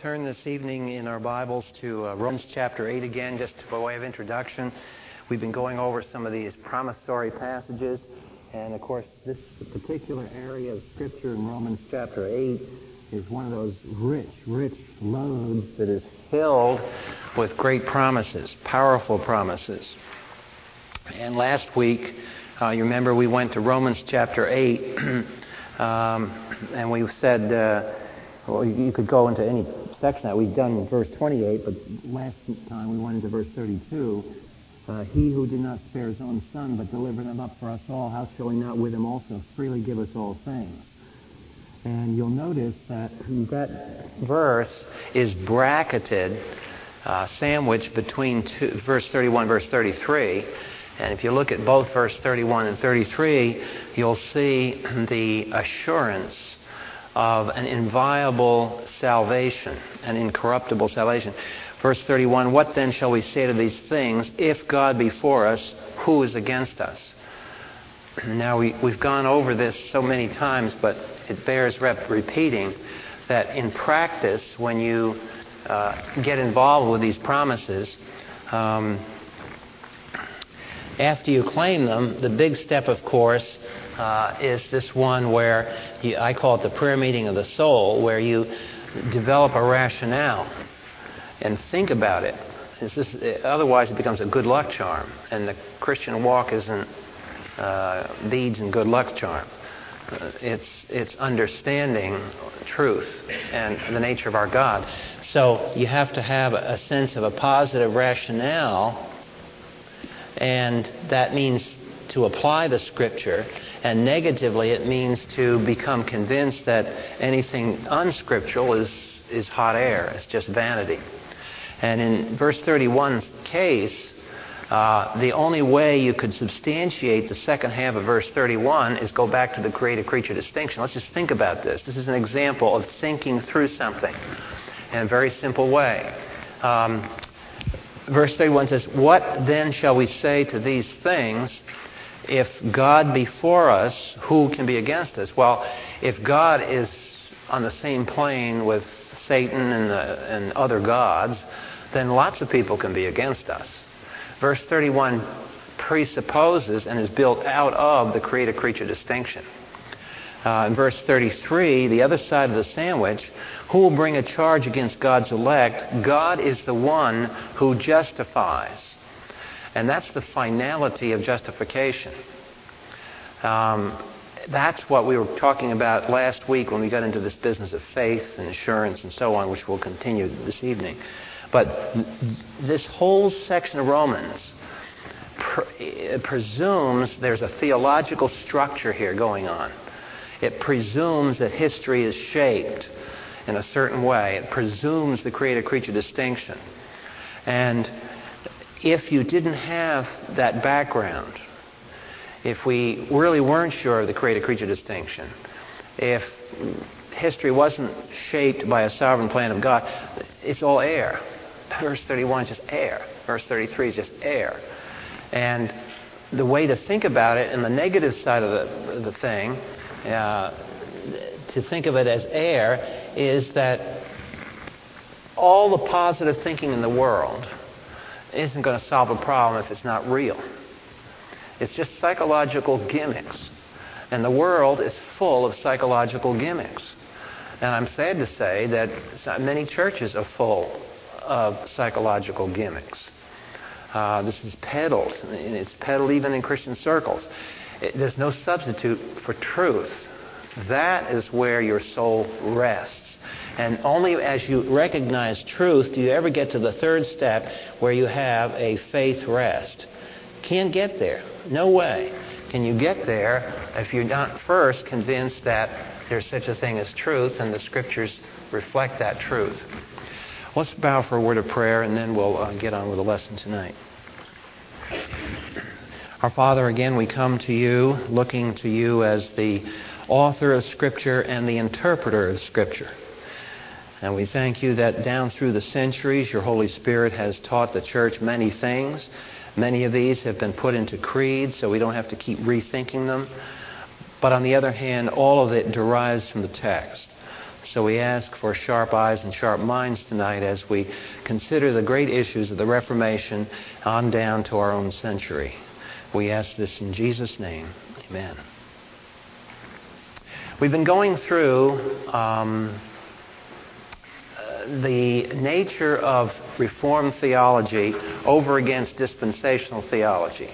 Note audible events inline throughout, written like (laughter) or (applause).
Turn this evening in our Bibles to uh, Romans chapter 8 again, just by way of introduction. We've been going over some of these promissory passages, and of course, this particular area of Scripture in Romans chapter 8 is one of those rich, rich lodes that is filled with great promises, powerful promises. And last week, uh, you remember we went to Romans chapter 8, (clears throat) um, and we said, uh, well, you could go into any section that we've done verse 28, but last time we went into verse 32. Uh, he who did not spare his own son, but delivered him up for us all, how shall he not with him also freely give us all things? And you'll notice that that verse is bracketed, uh, sandwiched between two, verse 31 verse 33. And if you look at both verse 31 and 33, you'll see (clears throat) the assurance of an inviolable salvation, an incorruptible salvation. Verse 31 What then shall we say to these things? If God be for us, who is against us? (clears throat) Now, we, we've gone over this so many times, but it bears rep- repeating that in practice, when you uh, get involved with these promises, um, after you claim them, the big step, of course, uh, is this one where you, I call it the prayer meeting of the soul, where you develop a rationale and think about it. This, otherwise, it becomes a good luck charm, and the Christian walk isn't uh, beads and good luck charm. Uh, it's it's understanding truth and the nature of our God. So you have to have a sense of a positive rationale, and that means to apply the Scripture and negatively, it means to become convinced that anything unscriptural is, is hot air, it's just vanity. And in verse 31's case, uh, the only way you could substantiate the second half of verse 31 is go back to the creator creature distinction. Let's just think about this. This is an example of thinking through something in a very simple way. Um, verse 31 says, What then shall we say to these things? If God be for us, who can be against us? Well, if God is on the same plane with Satan and, the, and other gods, then lots of people can be against us. Verse 31 presupposes and is built out of the creator creature distinction. Uh, in verse 33, the other side of the sandwich, who will bring a charge against God's elect? God is the one who justifies. And that's the finality of justification. Um, that's what we were talking about last week when we got into this business of faith and assurance and so on, which we'll continue this evening. But this whole section of Romans pre- presumes there's a theological structure here going on. It presumes that history is shaped in a certain way. It presumes the creator creature distinction. And if you didn't have that background, if we really weren't sure of the creator creature distinction, if history wasn't shaped by a sovereign plan of God, it's all air. Verse 31 is just air. Verse 33 is just air. And the way to think about it, and the negative side of the, the thing, uh, to think of it as air, is that all the positive thinking in the world isn't going to solve a problem if it's not real. It's just psychological gimmicks. And the world is full of psychological gimmicks. And I'm sad to say that many churches are full of psychological gimmicks. Uh, this is peddled, it's peddled even in Christian circles. It, there's no substitute for truth. That is where your soul rests. And only as you recognize truth do you ever get to the third step where you have a faith rest. Can't get there. No way can you get there if you're not first convinced that there's such a thing as truth and the scriptures reflect that truth. Let's bow for a word of prayer and then we'll uh, get on with the lesson tonight. Our Father, again, we come to you looking to you as the author of Scripture and the interpreter of Scripture. And we thank you that down through the centuries, your Holy Spirit has taught the church many things. Many of these have been put into creeds, so we don't have to keep rethinking them. But on the other hand, all of it derives from the text. So we ask for sharp eyes and sharp minds tonight as we consider the great issues of the Reformation on down to our own century. We ask this in Jesus' name. Amen. We've been going through um, the nature of Reformed theology over against dispensational theology.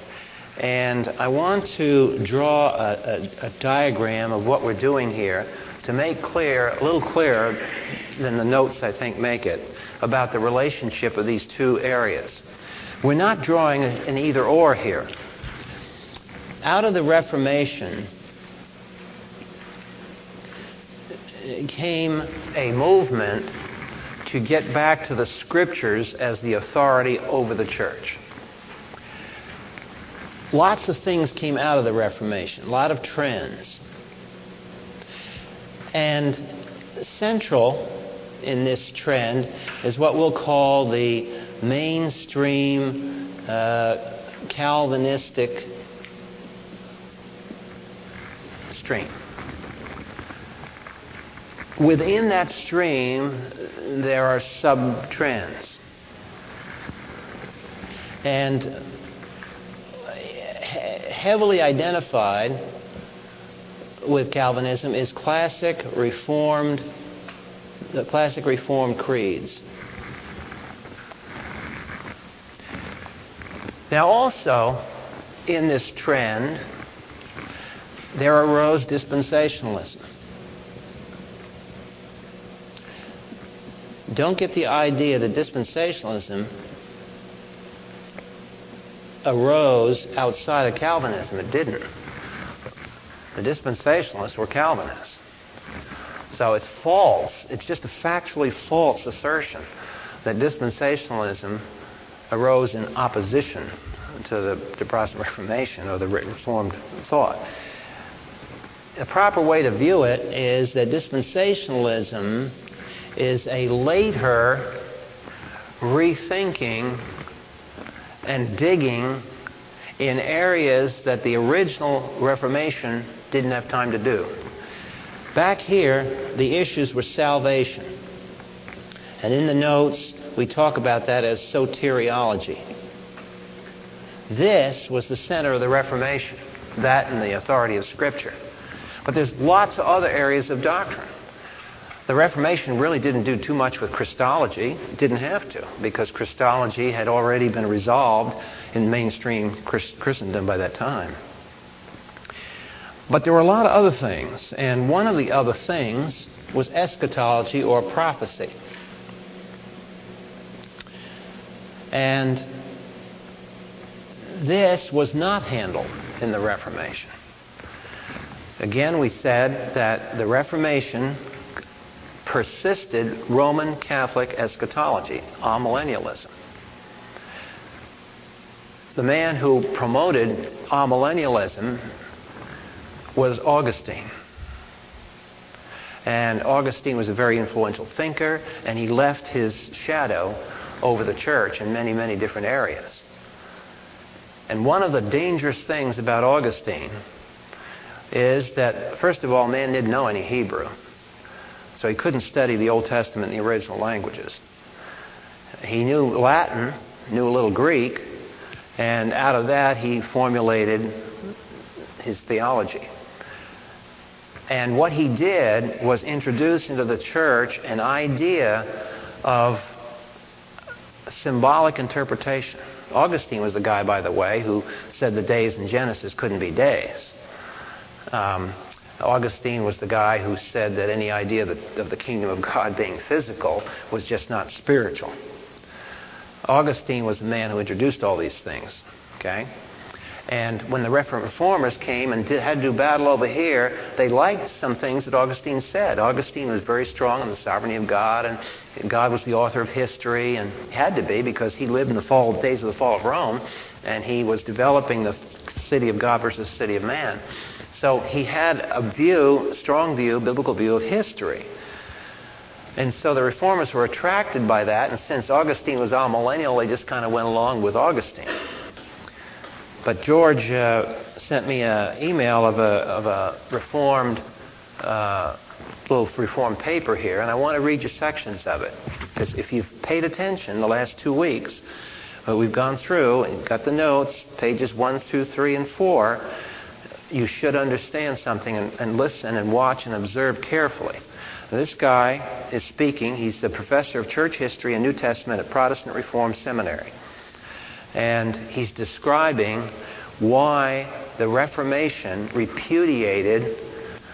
And I want to draw a, a, a, diagram of what we're doing here to make clear, a little clearer than the notes I think make it, about the relationship of these two areas. We're not drawing an either or here. Out of the Reformation came a movement to get back to the scriptures as the authority over the church. Lots of things came out of the Reformation, a lot of trends. And central in this trend is what we'll call the mainstream uh, Calvinistic stream. Within that stream, there are sub trends. And heavily identified with Calvinism is classic Reformed, the classic Reformed creeds. Now, also in this trend, there arose dispensationalism. Don't get the idea that dispensationalism arose outside of Calvinism. It didn't. The dispensationalists were Calvinists. So it's false. It's just a factually false assertion that dispensationalism arose in opposition to the, the Protestant (laughs) Reformation or the Reformed thought. A proper way to view it is that dispensationalism is a later rethinking and digging in areas that the original Reformation didn't have time to do. Back here, the issues were salvation. And in the notes, we talk about that as soteriology. This was the center of the Reformation, that and the authority of Scripture. But there's lots of other areas of doctrine. The Reformation really didn't do too much with Christology. It didn't have to, because Christology had already been resolved in mainstream Christendom by that time. But there were a lot of other things, and one of the other things was eschatology or prophecy. And this was not handled in the Reformation. Again, we said that the Reformation persisted Roman Catholic eschatology, amillennialism. The man who promoted amillennialism was Augustine. And Augustine was a very influential thinker, and he left his shadow over the church in many, many different areas. And one of the dangerous things about Augustine is that, first of all, man didn't know any Hebrew. So he couldn't study the Old Testament in the original languages. He knew Latin, knew a little Greek, and out of that he formulated his theology. And what he did was introduce into the church an idea of symbolic interpretation. Augustine was the guy, by the way, who said the days in Genesis couldn't be days. Um, Augustine was the guy who said that any idea of the kingdom of God being physical was just not spiritual. Augustine was the man who introduced all these things. Okay? And when the reformers came and did, had to do battle over here, they liked some things that Augustine said. Augustine was very strong on the sovereignty of God, and God was the author of history, and had to be because he lived in the fall days of the fall of Rome, and he was developing the city of God versus the city of man. So he had a view, strong view, biblical view of history. And so the reformers were attracted by that, and since Augustine was amillennial, they just kind of went along with Augustine. But George uh, sent me an email of a, of a reformed uh, little reformed paper here, and I want to read you sections of it. Because if you've paid attention the last two weeks, uh, we've gone through and got the notes, pages 1 through 3 and 4, you should understand something and, and listen and watch and observe carefully. This guy is speaking. He's the professor of church history and New Testament at Protestant Reformed Seminary. And he's describing why the Reformation repudiated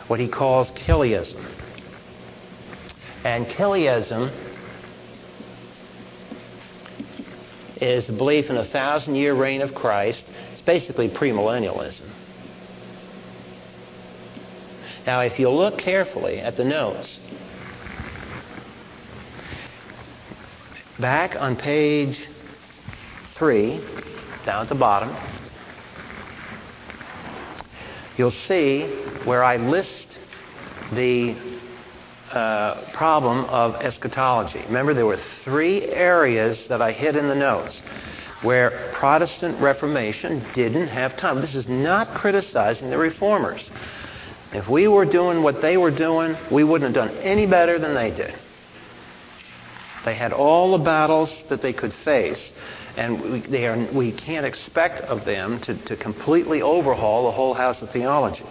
what he calls Chiliasm. And Chiliasm is a belief in a thousand year reign of Christ. It's basically premillennialism. Now, if you look carefully at the notes, back on page 3, down at the bottom, you'll see where I list the uh, problem of eschatology. Remember, there were three areas that I hit in the notes where Protestant Reformation didn't have time. This is not criticizing the reformers. If we were doing what they were doing, we wouldn't have done any better than they did. They had all the battles that they could face, and we, are, we can't expect of them to, to completely overhaul the whole house of theology.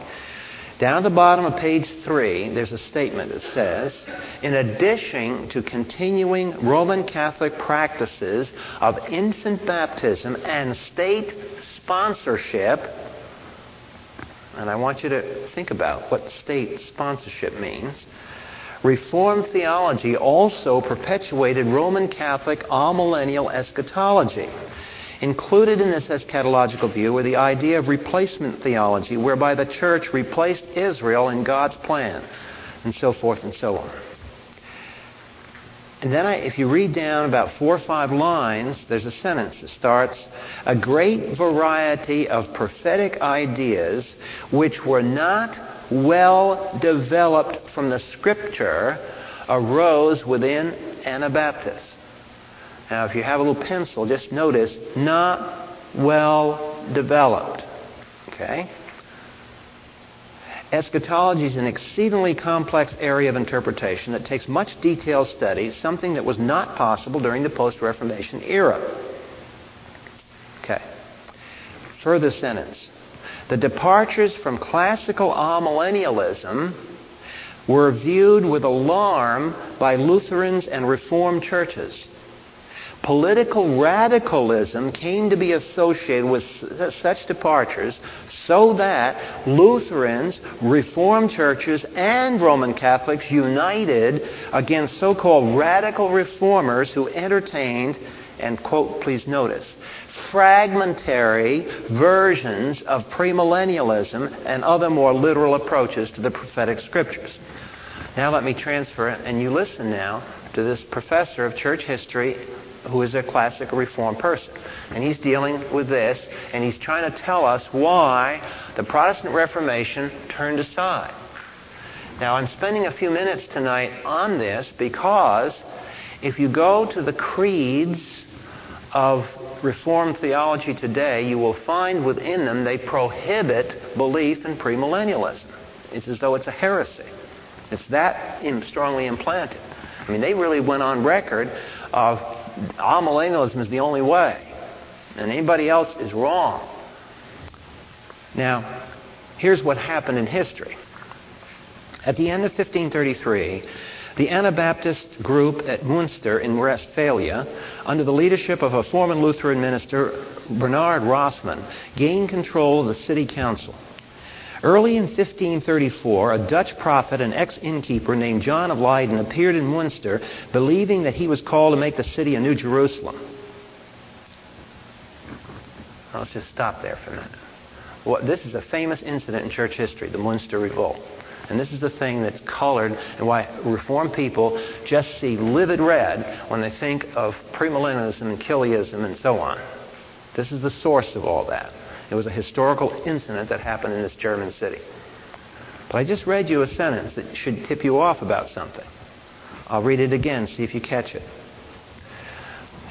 Down at the bottom of page 3, there's a statement that says In addition to continuing Roman Catholic practices of infant baptism and state sponsorship, and I want you to think about what state sponsorship means. Reformed theology also perpetuated Roman Catholic amillennial eschatology. Included in this eschatological view were the idea of replacement theology, whereby the church replaced Israel in God's plan, and so forth and so on. And then, I, if you read down about four or five lines, there's a sentence that starts A great variety of prophetic ideas which were not well developed from the Scripture arose within Anabaptists. Now, if you have a little pencil, just notice not well developed. Okay? Eschatology is an exceedingly complex area of interpretation that takes much detailed study, something that was not possible during the post Reformation era. Okay. Further sentence. The departures from classical amillennialism were viewed with alarm by Lutherans and Reformed churches. Political radicalism came to be associated with such departures so that Lutherans, Reformed churches, and Roman Catholics united against so called radical reformers who entertained, and quote, please notice, fragmentary versions of premillennialism and other more literal approaches to the prophetic scriptures. Now let me transfer it, and you listen now to this professor of church history who is a classic Reformed person. And he's dealing with this, and he's trying to tell us why the Protestant Reformation turned aside. Now, I'm spending a few minutes tonight on this because if you go to the creeds of Reformed theology today, you will find within them they prohibit belief in premillennialism. It's as though it's a heresy. It's that strongly implanted. I mean, they really went on record of amillennialism is the only way, and anybody else is wrong. Now, here's what happened in history. At the end of 1533, the Anabaptist group at Munster in Westphalia, under the leadership of a former Lutheran minister, Bernard Rothman, gained control of the city council. Early in 1534, a Dutch prophet and ex innkeeper named John of Leyden appeared in Munster, believing that he was called to make the city a new Jerusalem. Let's just stop there for a minute. Well, this is a famous incident in church history, the Munster Revolt. And this is the thing that's colored and why Reformed people just see livid red when they think of premillennialism and Chiliasm and so on. This is the source of all that. It was a historical incident that happened in this German city. But I just read you a sentence that should tip you off about something. I'll read it again, see if you catch it.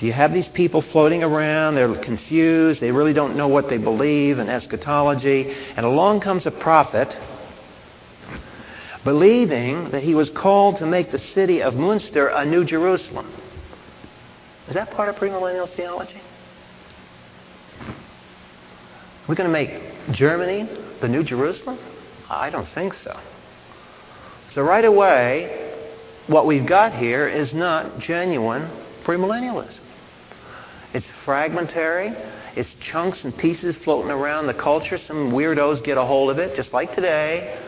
You have these people floating around, they're confused, they really don't know what they believe in eschatology, and along comes a prophet believing that he was called to make the city of Munster a new Jerusalem. Is that part of premillennial theology? We're going to make Germany the new Jerusalem? I don't think so. So, right away, what we've got here is not genuine premillennialism. It's fragmentary. It's chunks and pieces floating around the culture. Some weirdos get a hold of it, just like today,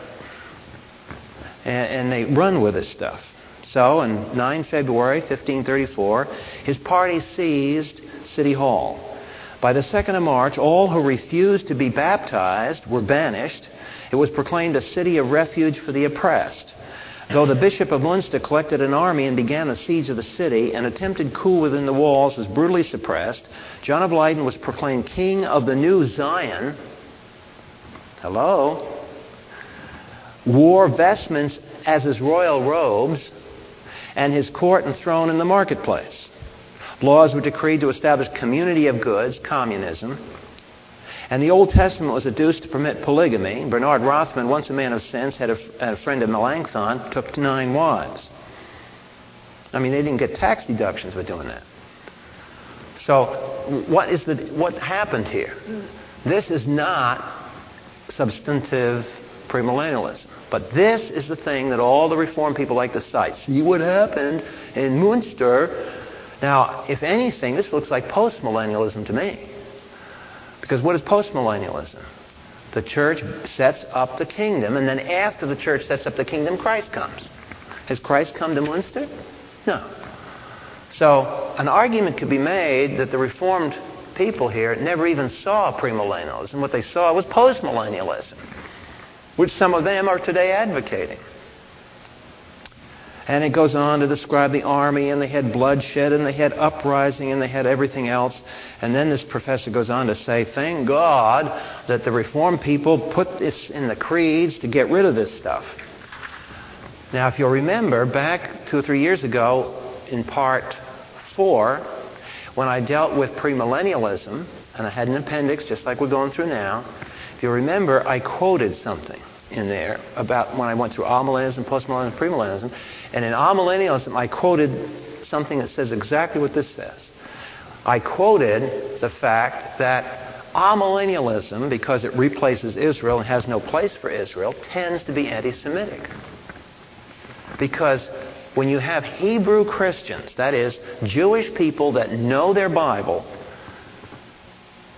and, and they run with this stuff. So, on 9 February 1534, his party seized City Hall. By the 2nd of March, all who refused to be baptized were banished. It was proclaimed a city of refuge for the oppressed. Though the Bishop of Munster collected an army and began the siege of the city, an attempted coup within the walls was brutally suppressed. John of Leyden was proclaimed king of the new Zion. Hello? Wore vestments as his royal robes, and his court and throne in the marketplace. Laws were decreed to establish community of goods, communism. And the Old Testament was adduced to permit polygamy. Bernard Rothman, once a man of sense, had a, a friend of Melanchthon, took nine wives. I mean, they didn't get tax deductions for doing that. So, what is the what happened here? This is not substantive premillennialism. But this is the thing that all the reform people like to cite. See what happened in Munster. Now, if anything, this looks like postmillennialism to me. Because what is postmillennialism? The church sets up the kingdom, and then after the church sets up the kingdom, Christ comes. Has Christ come to Munster? No. So, an argument could be made that the Reformed people here never even saw premillennialism. What they saw was postmillennialism, which some of them are today advocating. And it goes on to describe the army, and they had bloodshed, and they had uprising, and they had everything else. And then this professor goes on to say, thank God that the Reformed people put this in the creeds to get rid of this stuff. Now, if you'll remember, back two or three years ago in part four, when I dealt with premillennialism, and I had an appendix just like we're going through now, if you remember, I quoted something in there about when I went through amillennialism, postmillennialism, premillennialism. And in amillennialism, I quoted something that says exactly what this says. I quoted the fact that amillennialism, because it replaces Israel and has no place for Israel, tends to be anti Semitic. Because when you have Hebrew Christians, that is, Jewish people that know their Bible,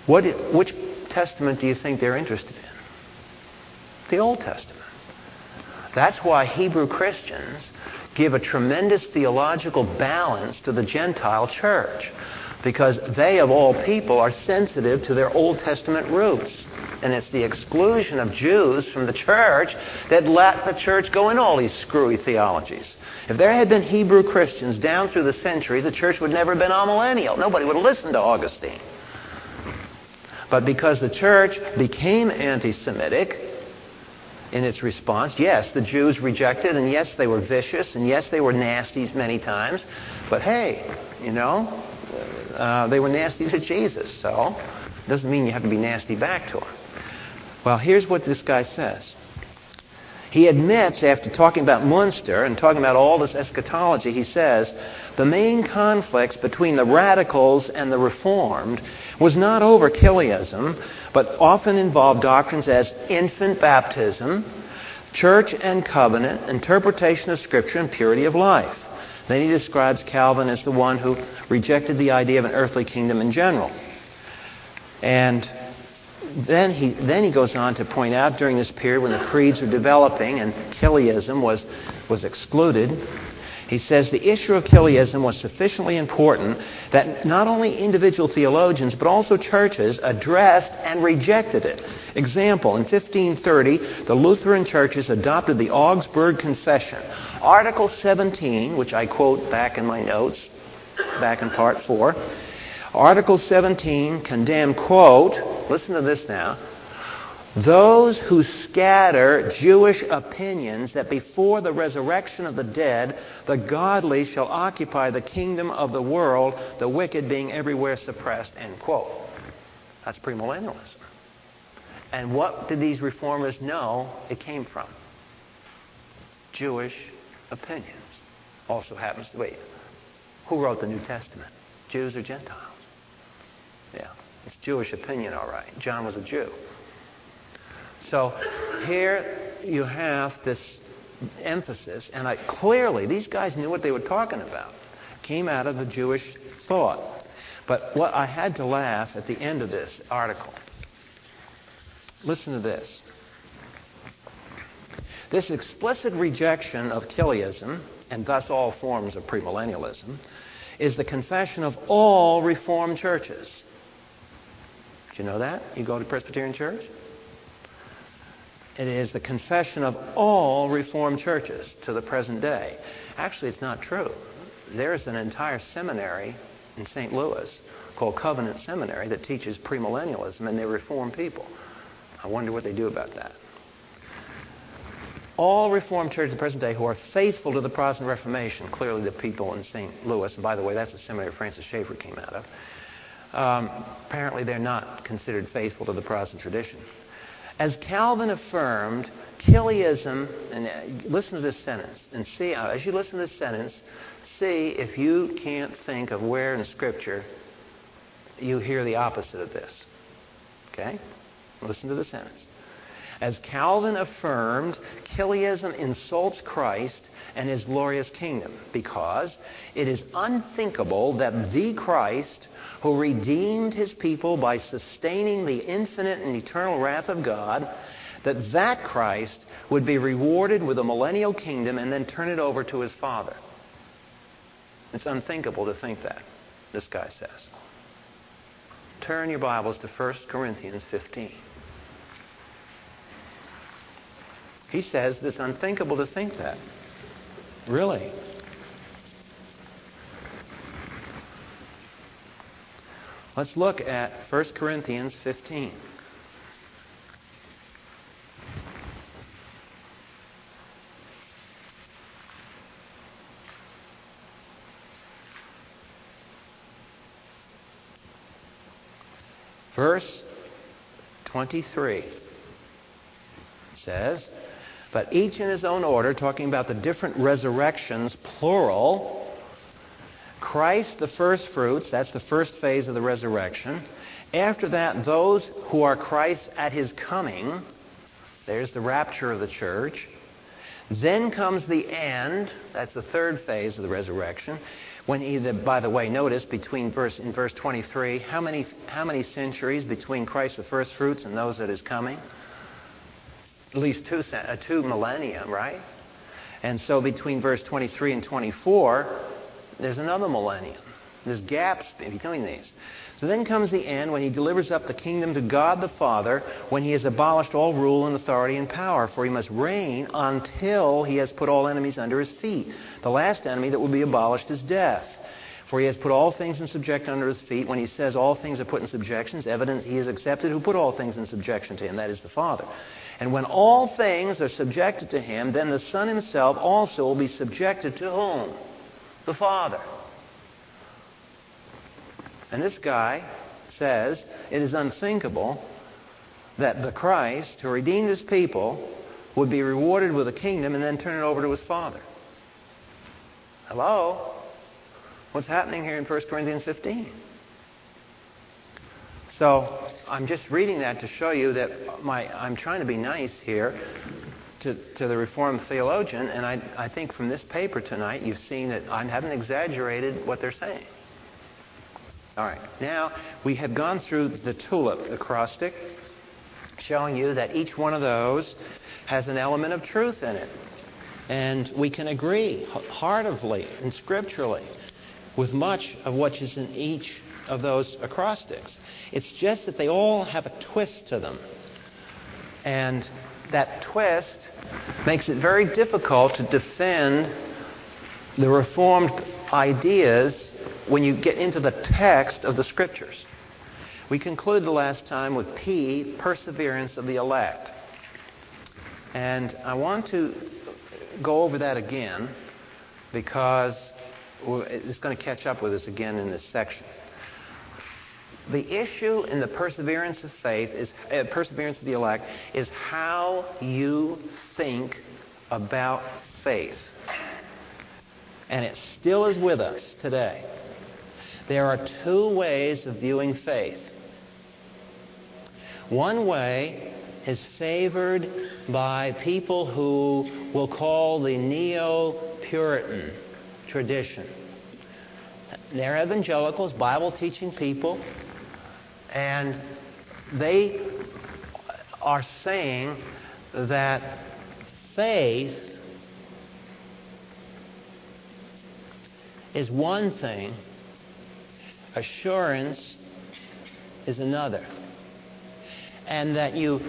what, which testament do you think they're interested in? The Old Testament. That's why Hebrew Christians give a tremendous theological balance to the Gentile church because they, of all people, are sensitive to their Old Testament roots. And it's the exclusion of Jews from the church that let the church go in all these screwy theologies. If there had been Hebrew Christians down through the centuries, the church would never have been amillennial. Nobody would have listened to Augustine. But because the church became anti Semitic, in its response. Yes, the Jews rejected, and yes, they were vicious, and yes, they were nasty many times. But hey, you know, uh, they were nasty to Jesus, so it doesn't mean you have to be nasty back to him. Well, here's what this guy says. He admits, after talking about Munster and talking about all this eschatology, he says, the main conflicts between the radicals and the reformed was not over Chiliasm, but often involve doctrines as infant baptism, church and covenant, interpretation of Scripture, and purity of life. Then he describes Calvin as the one who rejected the idea of an earthly kingdom in general. And then he, then he goes on to point out during this period when the creeds were developing and Chiliasm was, was excluded, he says the issue of Chiliasm was sufficiently important that not only individual theologians but also churches addressed and rejected it. Example, in 1530, the Lutheran churches adopted the Augsburg Confession. Article 17, which I quote back in my notes, back in part 4, Article 17 condemned, quote, listen to this now, those who scatter Jewish opinions that before the resurrection of the dead, the godly shall occupy the kingdom of the world, the wicked being everywhere suppressed, end quote. That's premillennialism. And what did these reformers know it came from? Jewish opinions. Also happens to be. Who wrote the New Testament? Jews or Gentiles? Yeah, it's Jewish opinion, all right. John was a Jew. So here you have this emphasis, and I clearly these guys knew what they were talking about. Came out of the Jewish thought. But what I had to laugh at the end of this article. Listen to this. This explicit rejection of Chiliasm, and thus all forms of premillennialism, is the confession of all Reformed churches. Did you know that? You go to Presbyterian Church? It is the confession of all Reformed churches to the present day. Actually, it's not true. There's an entire seminary in St. Louis called Covenant Seminary that teaches premillennialism, and they reform people. I wonder what they do about that. All Reformed churches of the present day who are faithful to the Protestant Reformation, clearly the people in St. Louis, and by the way, that's the seminary Francis Schaeffer came out of, um, apparently they're not considered faithful to the Protestant tradition. As Calvin affirmed, Chiliasm, and uh, listen to this sentence, and see, uh, as you listen to this sentence, see if you can't think of where in Scripture you hear the opposite of this. Okay? Listen to the sentence. As Calvin affirmed, Chiliasm insults Christ and his glorious kingdom because it is unthinkable that the Christ who redeemed his people by sustaining the infinite and eternal wrath of God, that that Christ would be rewarded with a millennial kingdom and then turn it over to his Father. It's unthinkable to think that, this guy says. Turn your Bibles to 1 Corinthians 15. He says it's unthinkable to think that. Really? Let's look at 1 Corinthians 15. Verse 23 says, But each in his own order, talking about the different resurrections, plural, Christ the first fruits, that's the first phase of the resurrection. After that, those who are Christ at his coming, there's the rapture of the church. Then comes the end, that's the third phase of the resurrection. When either, by the way, notice between verse in verse 23, how many how many centuries between Christ the first fruits and those at his coming? At least two uh, two millennia, right? And so between verse 23 and 24, there's another millennium. There's gaps between these. So then comes the end when he delivers up the kingdom to God the Father, when he has abolished all rule and authority and power, for he must reign until he has put all enemies under his feet. The last enemy that will be abolished is death. For he has put all things in subjection under his feet. When he says all things are put in subjection, it's evident he is accepted who put all things in subjection to him, that is the Father. And when all things are subjected to him, then the Son himself also will be subjected to whom? The Father. And this guy says it is unthinkable that the Christ who redeemed his people would be rewarded with a kingdom and then turn it over to his Father. Hello? What's happening here in 1 Corinthians 15? So I'm just reading that to show you that my, I'm trying to be nice here to, to the Reformed theologian, and I, I think from this paper tonight, you've seen that I haven't exaggerated what they're saying. All right, now we have gone through the tulip acrostic, showing you that each one of those has an element of truth in it. And we can agree heartily and scripturally with much of what is in each of those acrostics. It's just that they all have a twist to them. And that twist makes it very difficult to defend the Reformed ideas when you get into the text of the Scriptures. We concluded the last time with P, perseverance of the elect. And I want to go over that again because it's going to catch up with us again in this section. The issue in the perseverance of faith is uh, perseverance of the elect is how you think about faith. And it still is with us today. There are two ways of viewing faith. One way is favored by people who will call the neo Puritan tradition. They're evangelicals, Bible teaching people, and they are saying that faith is one thing, assurance is another. And that you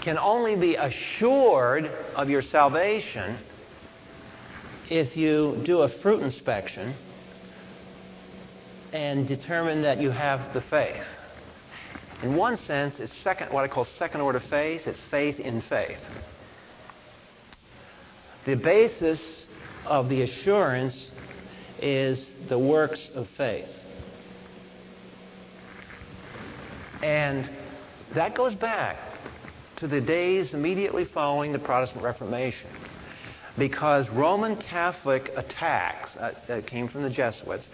can only be assured of your salvation if you do a fruit inspection and determine that you have the faith. In one sense, it's second, what I call second order faith. It's faith in faith. The basis of the assurance is the works of faith. And that goes back to the days immediately following the Protestant Reformation. Because Roman Catholic attacks, uh, that came from the Jesuits,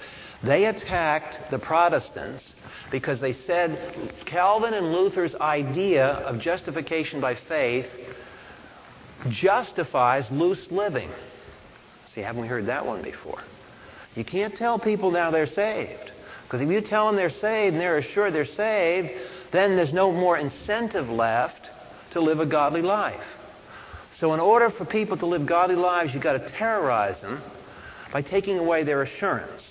they attacked the Protestants because they said Calvin and Luther's idea of justification by faith justifies loose living. See, haven't we heard that one before? You can't tell people now they're saved. Because if you tell them they're saved and they're assured they're saved, then there's no more incentive left to live a godly life. So, in order for people to live godly lives, you've got to terrorize them by taking away their assurance.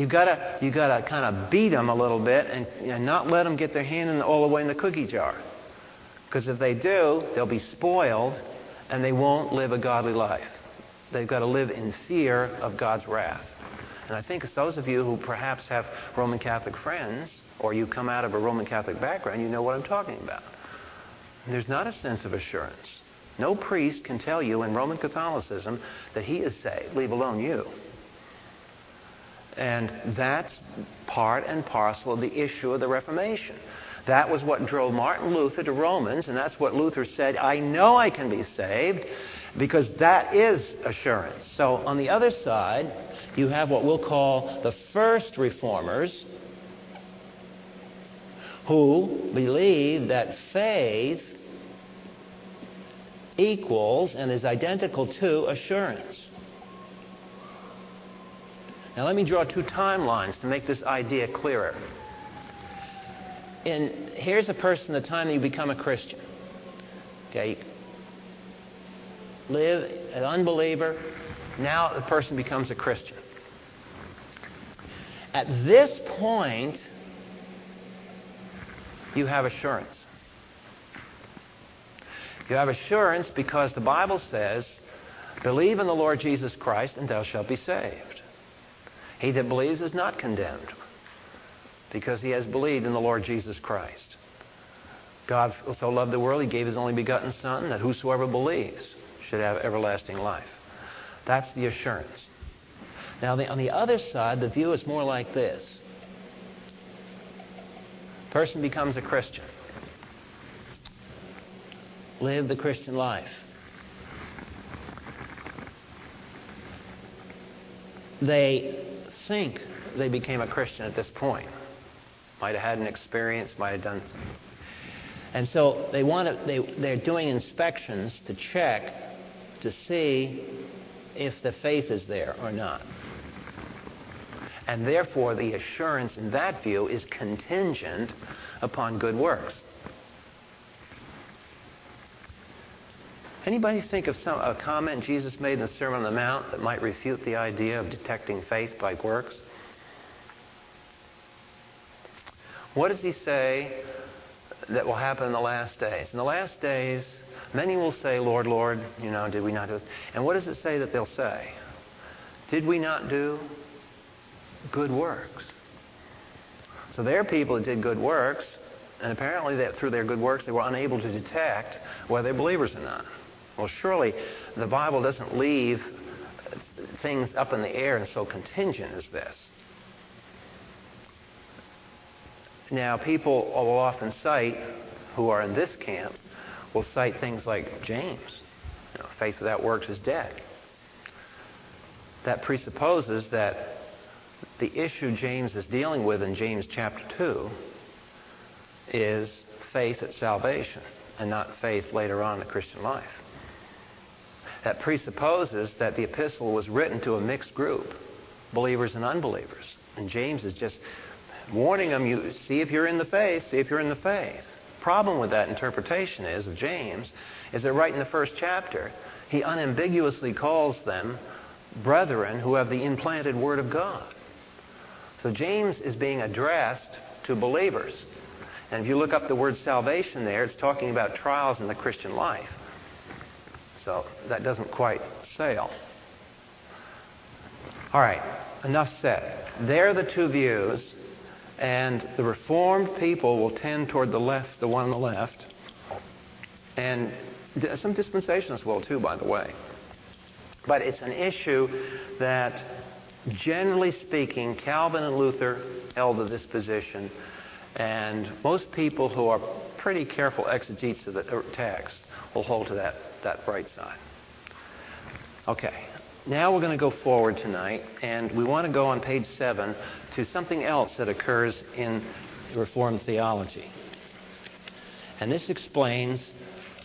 You've got to, you've got to kind of beat them a little bit and, and not let them get their hand in the, all the way in the cookie jar. Because if they do, they'll be spoiled and they won't live a godly life. They've got to live in fear of God's wrath. And I think those of you who perhaps have Roman Catholic friends, or you come out of a Roman Catholic background, you know what I'm talking about. There's not a sense of assurance. No priest can tell you in Roman Catholicism that he is saved, leave alone you. And that's part and parcel of the issue of the Reformation. That was what drove Martin Luther to Romans, and that's what Luther said I know I can be saved because that is assurance. So on the other side, you have what we'll call the first reformers who believe that faith equals and is identical to assurance. Now, let me draw two timelines to make this idea clearer. And here's a person the time that you become a Christian. Okay, live an unbeliever. Now the person becomes a Christian. At this point, you have assurance. You have assurance because the Bible says, Believe in the Lord Jesus Christ, and thou shalt be saved. He that believes is not condemned because he has believed in the Lord Jesus Christ. God so loved the world, he gave his only begotten Son, that whosoever believes should have everlasting life. That's the assurance. Now, the, on the other side, the view is more like this person becomes a Christian, live the Christian life. They think they became a Christian at this point. Might have had an experience, might have done. And so they want to, they, they're doing inspections to check to see if the faith is there or not. And therefore, the assurance in that view is contingent upon good works. Anybody think of some, a comment Jesus made in the Sermon on the Mount that might refute the idea of detecting faith by works? What does he say that will happen in the last days? In the last days, many will say, Lord, Lord, you know, did we not do this? And what does it say that they'll say? Did we not do good works? So there are people that did good works, and apparently that through their good works they were unable to detect whether they're believers or not. Well, surely the Bible doesn't leave things up in the air and so contingent as this. Now, people will often cite, who are in this camp, will cite things like James You know, faith without works is dead. That presupposes that the issue James is dealing with in James chapter 2 is faith at salvation and not faith later on in the Christian life. That presupposes that the epistle was written to a mixed group, believers and unbelievers. And James is just warning them, you see if you're in the faith, see if you're in the faith. Problem with that interpretation is of James is that right in the first chapter, he unambiguously calls them brethren who have the implanted word of God. So James is being addressed to believers. And if you look up the word salvation there, it's talking about trials in the Christian life. So that doesn't quite sail. All right, enough said. There are the two views, and the Reformed people will tend toward the left, the one on the left, and some dispensationalists will too, by the way. But it's an issue that, generally speaking, Calvin and Luther held to this position, and most people who are pretty careful exegetes of the text will hold to that, that bright side. Okay, now we're going to go forward tonight, and we want to go on page 7 to something else that occurs in Reformed theology. And this explains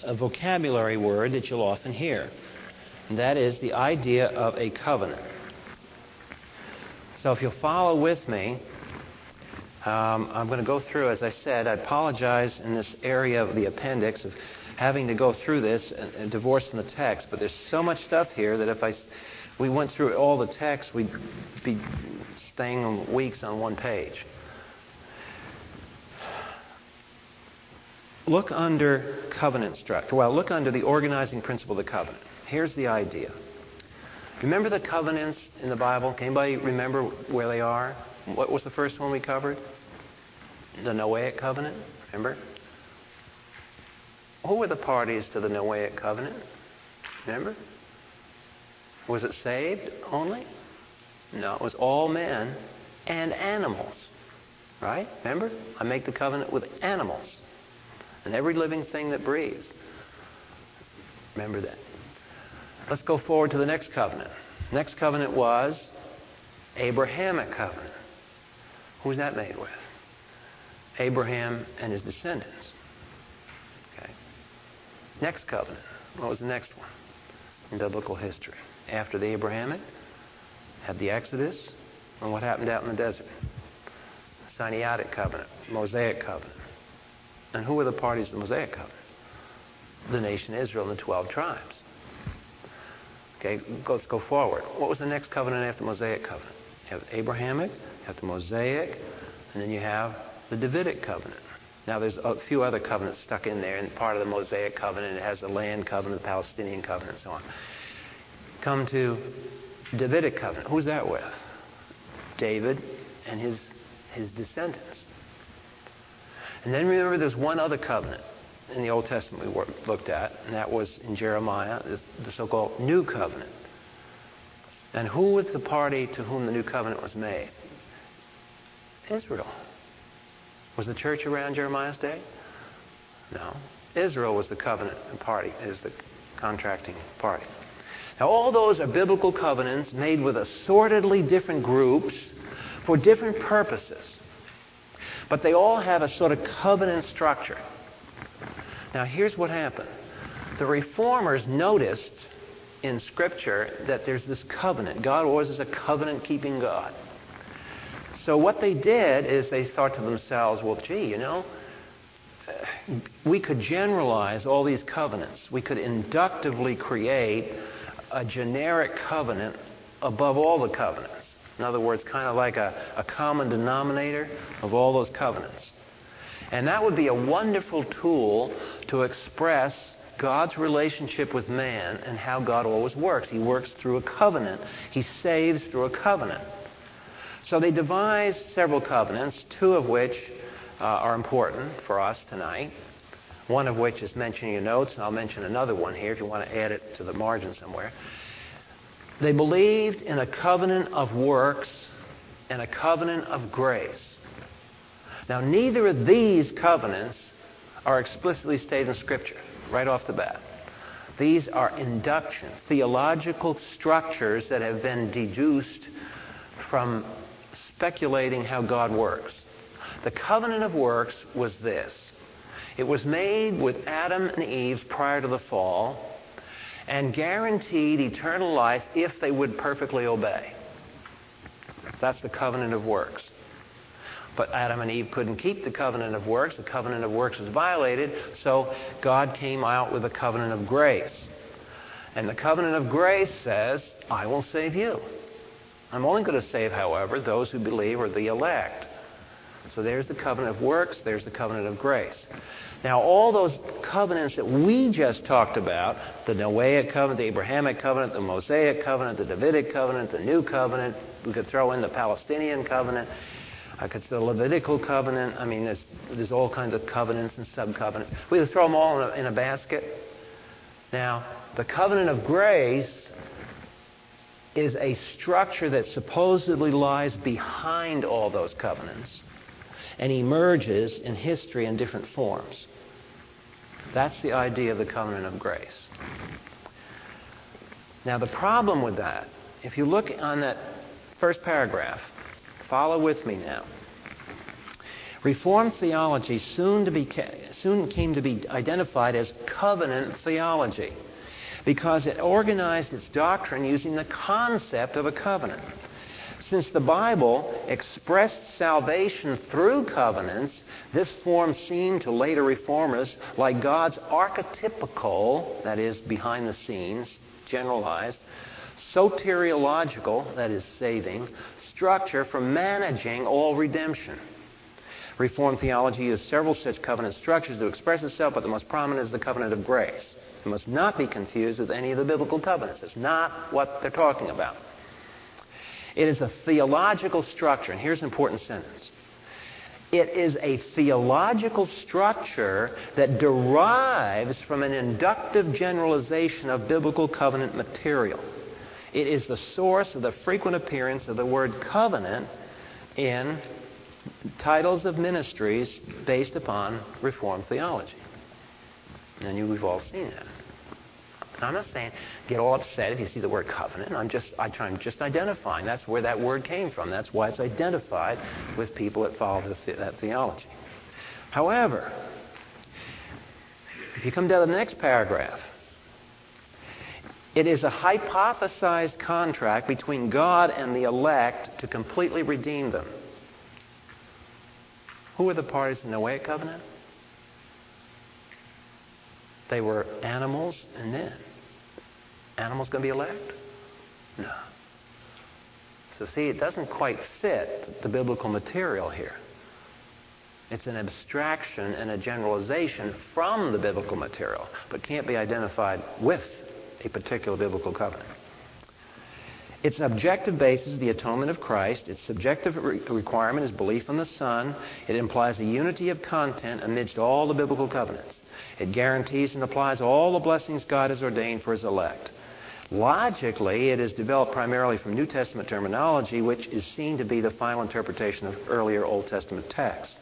a vocabulary word that you'll often hear, and that is the idea of a covenant. So if you'll follow with me, um, I'm going to go through, as I said, I apologize in this area of the appendix of having to go through this and, and divorce from the text, but there's so much stuff here that if I, we went through all the text, we'd be staying weeks on one page. Look under covenant structure. Well, look under the organizing principle of the covenant. Here's the idea. Remember the covenants in the Bible? Can anybody remember where they are? What was the first one we covered? The Noahic covenant. Remember? Who were the parties to the Noahic covenant? Remember? Was it saved only? No, it was all men and animals. Right? Remember? I make the covenant with animals and every living thing that breathes. Remember that. Let's go forward to the next covenant. Next covenant was Abrahamic covenant. Who was that made with? Abraham and his descendants. Next covenant. What was the next one in biblical history? After the Abrahamic, had the Exodus, and what happened out in the desert? The Sinaitic covenant, Mosaic covenant. And who were the parties to the Mosaic covenant? The nation Israel and the 12 tribes. Okay, let's go forward. What was the next covenant after the Mosaic covenant? You have Abrahamic, you have the Mosaic, and then you have the Davidic covenant. Now, there's a few other covenants stuck in there, and part of the Mosaic covenant it has the land covenant, the Palestinian covenant, and so on. Come to Davidic covenant. Who's that with? David and his his descendants. And then remember, there's one other covenant in the Old Testament we looked at, and that was in Jeremiah, the so called New Covenant. And who was the party to whom the New Covenant was made? Israel. Was the church around Jeremiah's day? No. Israel was the covenant party, is the contracting party. Now, all those are biblical covenants made with assortedly different groups for different purposes. But they all have a sort of covenant structure. Now, here's what happened the reformers noticed in Scripture that there's this covenant. God always is a covenant keeping God. So, what they did is they thought to themselves, well, gee, you know, we could generalize all these covenants. We could inductively create a generic covenant above all the covenants. In other words, kind of like a, a common denominator of all those covenants. And that would be a wonderful tool to express God's relationship with man and how God always works. He works through a covenant, He saves through a covenant. So they devised several covenants, two of which uh, are important for us tonight. One of which is mentioned in your notes, and I'll mention another one here if you want to add it to the margin somewhere. They believed in a covenant of works and a covenant of grace. Now, neither of these covenants are explicitly stated in Scripture right off the bat. These are induction, theological structures that have been deduced from speculating how God works. The covenant of works was this it was made with Adam and Eve prior to the fall and guaranteed eternal life if they would perfectly obey. That's the covenant of works. But Adam and Eve couldn't keep the covenant of works. The covenant of works was violated, so God came out with a covenant of grace. And the covenant of grace says, I will save you. I'm only going to save, however, those who believe or the elect. So there's the covenant of works, there's the covenant of grace. Now, all those covenants that we just talked about the Noahic covenant, the Abrahamic covenant, the Mosaic covenant, the Davidic covenant, the New covenant, we could throw in the Palestinian covenant, I could the Levitical covenant. I mean, there's, there's all kinds of covenants and sub covenants. We could throw them all in a, in a basket. Now, the covenant of grace is a structure that supposedly lies behind all those covenants and emerges in history in different forms. That's the idea of the covenant of grace. Now, the problem with that, if you look on that first paragraph, follow with me now. Reformed theology soon, soon came to be identified as covenant theology because it organized its doctrine using the concept of a covenant. Since the Bible expressed salvation through covenants, this form seemed to later reformers like God's archetypical, that is, behind the scenes, generalized, soteriological, that is, saving, structure for managing all redemption. Reformed theology used several such covenant structures to express itself, but the most prominent is the covenant of grace. It must not be confused with any of the biblical covenants. It's not what they're talking about. It is a theological structure, and here's an important sentence. It is a theological structure that derives from an inductive generalization of biblical covenant material. It is the source of the frequent appearance of the word covenant in titles of ministries based upon Reformed theology. And you, we've all seen that. I'm not saying get all upset if you see the word covenant. I'm just I try, I'm just identifying. That's where that word came from. That's why it's identified with people that follow the, that theology. However, if you come down to the next paragraph, it is a hypothesized contract between God and the elect to completely redeem them. Who were the parties in the Noahic covenant? They were animals and men. Animals going to be elect? No. So, see, it doesn't quite fit the biblical material here. It's an abstraction and a generalization from the biblical material, but can't be identified with a particular biblical covenant. Its objective basis is the atonement of Christ. Its subjective re- requirement is belief in the Son. It implies a unity of content amidst all the biblical covenants. It guarantees and applies all the blessings God has ordained for his elect. Logically, it is developed primarily from New Testament terminology, which is seen to be the final interpretation of earlier Old Testament texts.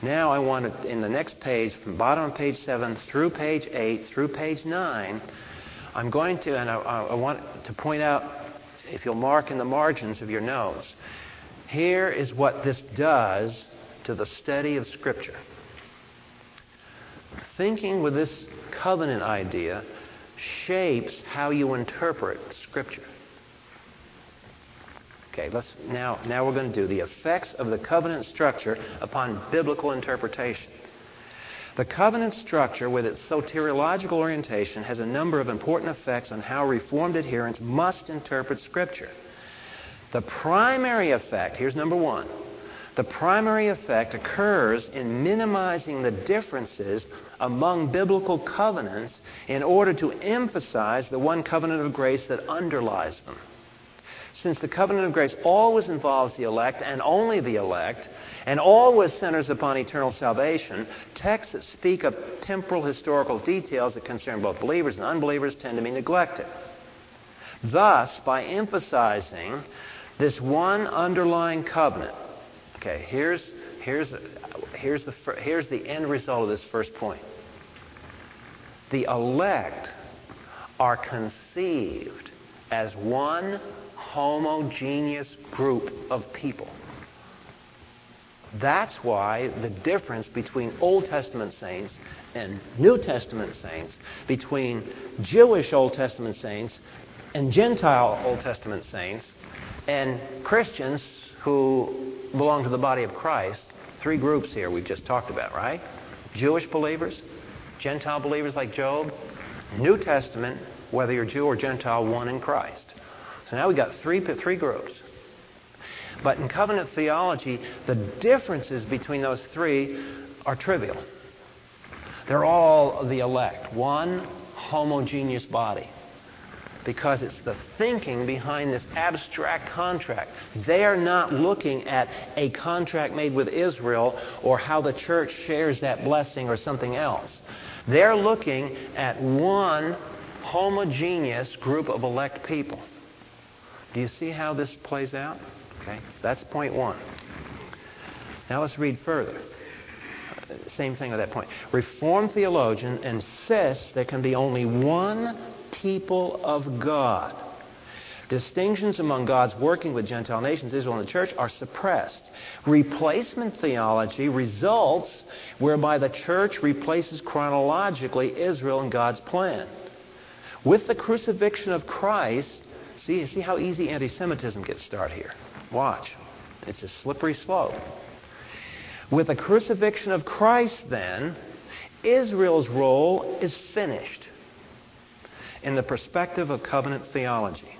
Now, I want to, in the next page, from bottom of page 7 through page 8 through page 9, I'm going to, and I, I want to point out, if you'll mark in the margins of your notes, here is what this does to the study of Scripture thinking with this covenant idea shapes how you interpret Scripture. Okay, let's now now we're going to do the effects of the covenant structure upon biblical interpretation. The covenant structure, with its soteriological orientation, has a number of important effects on how Reformed adherents must interpret Scripture. The primary effect, here's number one, the primary effect occurs in minimizing the differences among biblical covenants in order to emphasize the one covenant of grace that underlies them. Since the covenant of grace always involves the elect and only the elect, and always centers upon eternal salvation, texts that speak of temporal historical details that concern both believers and unbelievers tend to be neglected. Thus, by emphasizing this one underlying covenant, Okay, here's, here's, here's, the, here's the end result of this first point. The elect are conceived as one homogeneous group of people. That's why the difference between Old Testament saints and New Testament saints, between Jewish Old Testament saints and Gentile Old Testament saints, and Christians who belong to the body of Christ, three groups here we've just talked about, right? Jewish believers, Gentile believers like Job, New Testament, whether you're Jew or Gentile, one in Christ. So now we've got three, three groups. But in covenant theology, the differences between those three are trivial. They're all the elect, one homogeneous body. Because it's the thinking behind this abstract contract. They are not looking at a contract made with Israel or how the church shares that blessing or something else. They're looking at one homogeneous group of elect people. Do you see how this plays out? Okay, so that's point one. Now let's read further. Same thing at that point. Reformed theologian insists there can be only one people of God. Distinctions among God's working with Gentile nations, Israel and the church, are suppressed. Replacement theology results whereby the church replaces chronologically Israel in God's plan. With the crucifixion of Christ, see, see how easy anti Semitism gets started here. Watch. It's a slippery slope. With the crucifixion of Christ, then, Israel's role is finished in the perspective of covenant theology.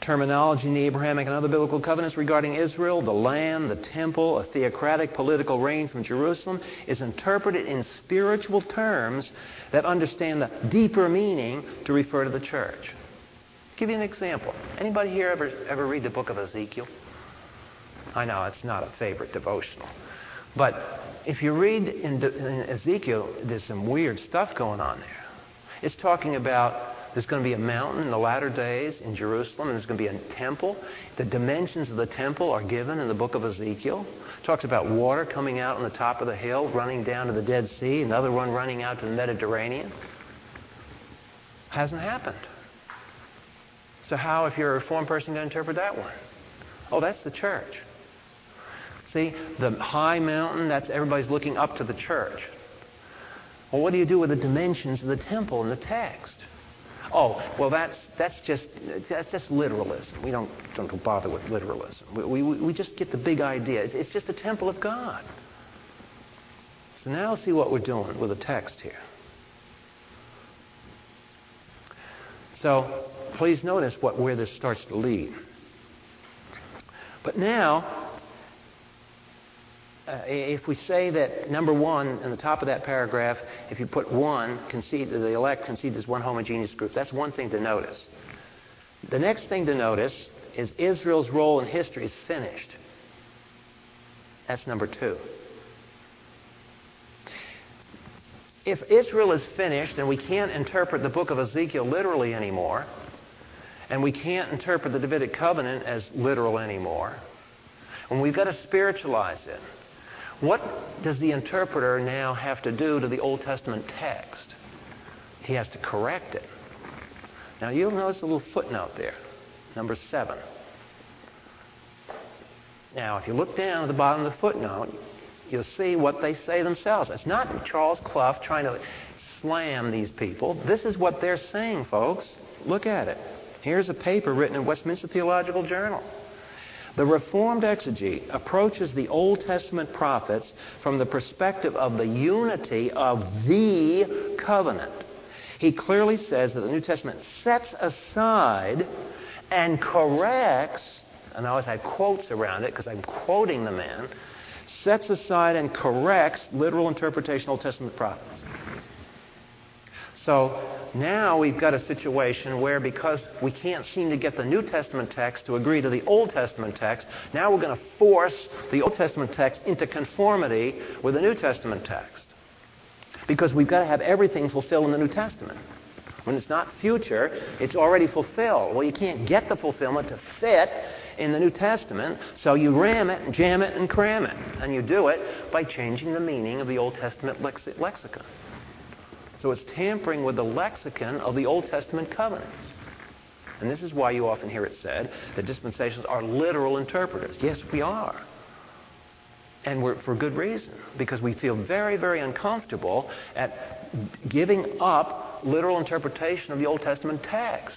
Terminology in the Abrahamic and other biblical covenants regarding Israel, the land, the temple, a theocratic political reign from Jerusalem, is interpreted in spiritual terms that understand the deeper meaning to refer to the church. I'll give you an example. Anybody here ever, ever read the book of Ezekiel? I know it's not a favorite devotional. But if you read in, in Ezekiel, there's some weird stuff going on there. It's talking about there's going to be a mountain in the latter days in Jerusalem, and there's going to be a temple. The dimensions of the temple are given in the book of Ezekiel. It talks about water coming out on the top of the hill, running down to the Dead Sea, another one running out to the Mediterranean. Hasn't happened. So, how, if you're a Reformed person, going to interpret that one? Oh, that's the church. See, the high mountain, that's everybody's looking up to the church. Well, what do you do with the dimensions of the temple in the text? Oh, well, that's, that's, just, that's just literalism. We don't, don't bother with literalism. We, we, we just get the big idea. It's, it's just a temple of God. So now see what we're doing with the text here. So please notice what, where this starts to lead. But now, uh, if we say that number one in the top of that paragraph, if you put one, concede the elect concedes as one homogeneous group, that's one thing to notice. The next thing to notice is Israel's role in history is finished. That's number two. If Israel is finished and we can't interpret the book of Ezekiel literally anymore, and we can't interpret the Davidic covenant as literal anymore, and we've got to spiritualize it, what does the interpreter now have to do to the Old Testament text? He has to correct it. Now, you'll notice a little footnote there, number seven. Now, if you look down at the bottom of the footnote, you'll see what they say themselves. It's not Charles Clough trying to slam these people. This is what they're saying, folks. Look at it. Here's a paper written in Westminster Theological Journal. The Reformed exegete approaches the Old Testament prophets from the perspective of the unity of the covenant. He clearly says that the New Testament sets aside and corrects, and I always have quotes around it because I'm quoting the man, sets aside and corrects literal interpretation of Old Testament prophets. So now we've got a situation where because we can't seem to get the New Testament text to agree to the Old Testament text, now we're going to force the Old Testament text into conformity with the New Testament text. Because we've got to have everything fulfilled in the New Testament. When it's not future, it's already fulfilled. Well, you can't get the fulfillment to fit in the New Testament, so you ram it and jam it and cram it. And you do it by changing the meaning of the Old Testament lexicon. So it's tampering with the lexicon of the Old Testament covenants. And this is why you often hear it said that dispensations are literal interpreters. Yes, we are. And we're, for good reason, because we feel very, very uncomfortable at giving up literal interpretation of the Old Testament text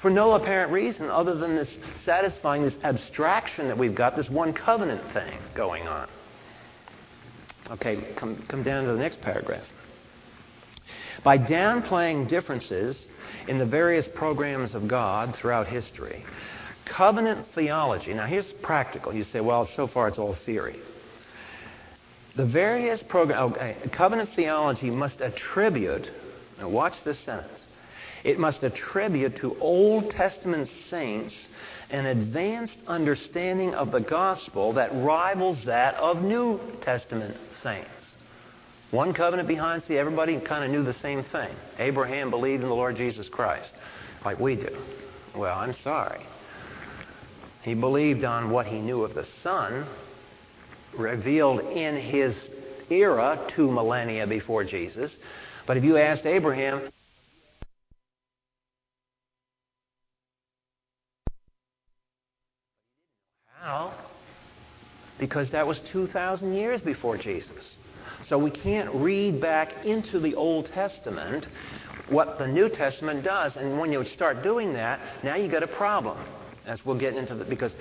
for no apparent reason other than this satisfying this abstraction that we've got, this one covenant thing going on. Okay, come, come down to the next paragraph. By downplaying differences in the various programs of God throughout history, covenant theology, now here's practical. You say, well, so far it's all theory. The various programs, oh, okay, covenant theology must attribute, now watch this sentence, it must attribute to Old Testament saints an advanced understanding of the gospel that rivals that of New Testament saints. One covenant behind, see, everybody kind of knew the same thing. Abraham believed in the Lord Jesus Christ, like we do. Well, I'm sorry. He believed on what he knew of the Son, revealed in his era two millennia before Jesus. But if you asked Abraham, how? Because that was 2,000 years before Jesus. So we can't read back into the Old Testament what the New Testament does. And when you start doing that, now you've got a problem. As we'll get into the because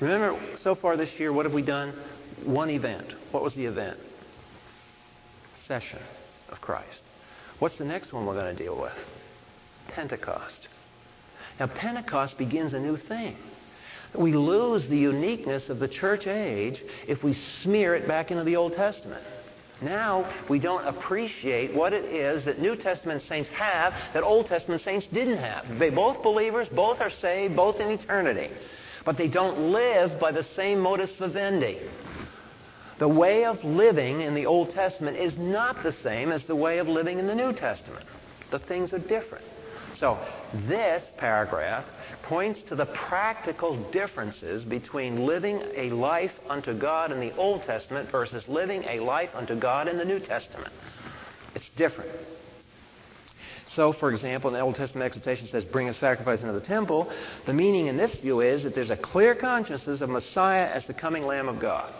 remember so far this year, what have we done? One event. What was the event? Session of Christ. What's the next one we're going to deal with? Pentecost. Now Pentecost begins a new thing. We lose the uniqueness of the church age if we smear it back into the Old Testament. Now we don't appreciate what it is that New Testament saints have that Old Testament saints didn't have. They both believers, both are saved, both in eternity. But they don't live by the same modus vivendi. The way of living in the Old Testament is not the same as the way of living in the New Testament. The things are different. So, this paragraph points to the practical differences between living a life unto God in the Old Testament versus living a life unto God in the New Testament. It's different. So, for example, in the Old Testament exhortation says, bring a sacrifice into the temple. The meaning in this view is that there's a clear consciousness of Messiah as the coming Lamb of God.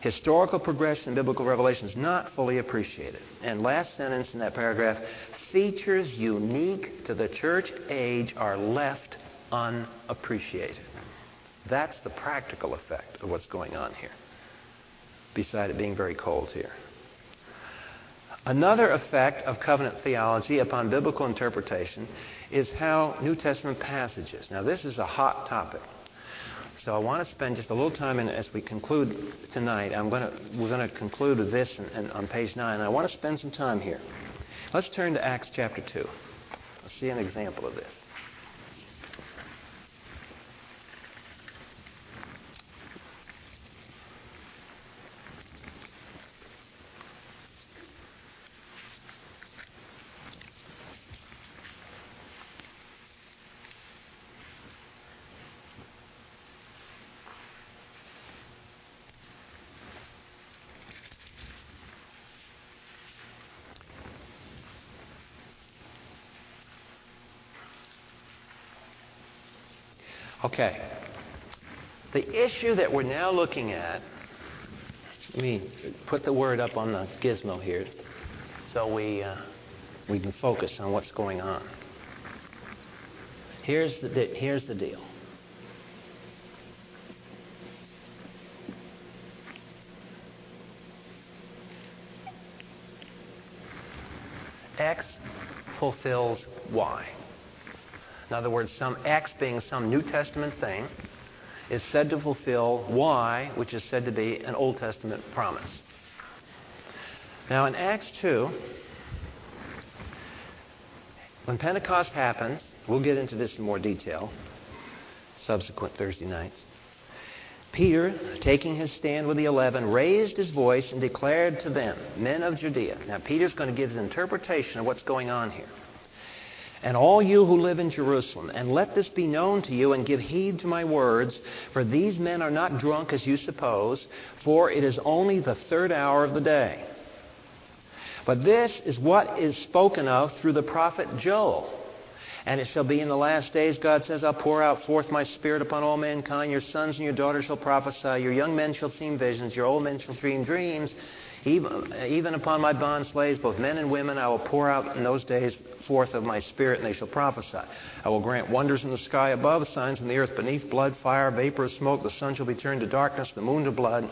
Historical progression in biblical revelation is not fully appreciated. And last sentence in that paragraph features unique to the church age are left unappreciated. That's the practical effect of what's going on here, beside it being very cold here. Another effect of covenant theology upon biblical interpretation is how New Testament passages. Now, this is a hot topic. So I want to spend just a little time, and as we conclude tonight, I'm going to, we're going to conclude with this in, in, on page 9. I want to spend some time here. Let's turn to Acts chapter 2. Let's see an example of this. Okay. The issue that we're now looking at, let me put the word up on the gizmo here so we, uh, we can focus on what's going on. Here's the, here's the deal. X fulfills Y. In other words, some X being some New Testament thing is said to fulfill Y, which is said to be an Old Testament promise. Now, in Acts 2, when Pentecost happens, we'll get into this in more detail subsequent Thursday nights. Peter, taking his stand with the eleven, raised his voice and declared to them, Men of Judea. Now, Peter's going to give his interpretation of what's going on here and all you who live in Jerusalem, and let this be known to you, and give heed to my words, for these men are not drunk as you suppose, for it is only the third hour of the day. But this is what is spoken of through the prophet Joel. And it shall be in the last days, God says, I'll pour out forth my spirit upon all mankind. Your sons and your daughters shall prophesy. Your young men shall see visions. Your old men shall dream dreams. Even, even upon my bond slaves, both men and women, I will pour out in those days forth of my spirit, and they shall prophesy. I will grant wonders in the sky above, signs in the earth beneath, blood, fire, vapor smoke. The sun shall be turned to darkness, the moon to blood,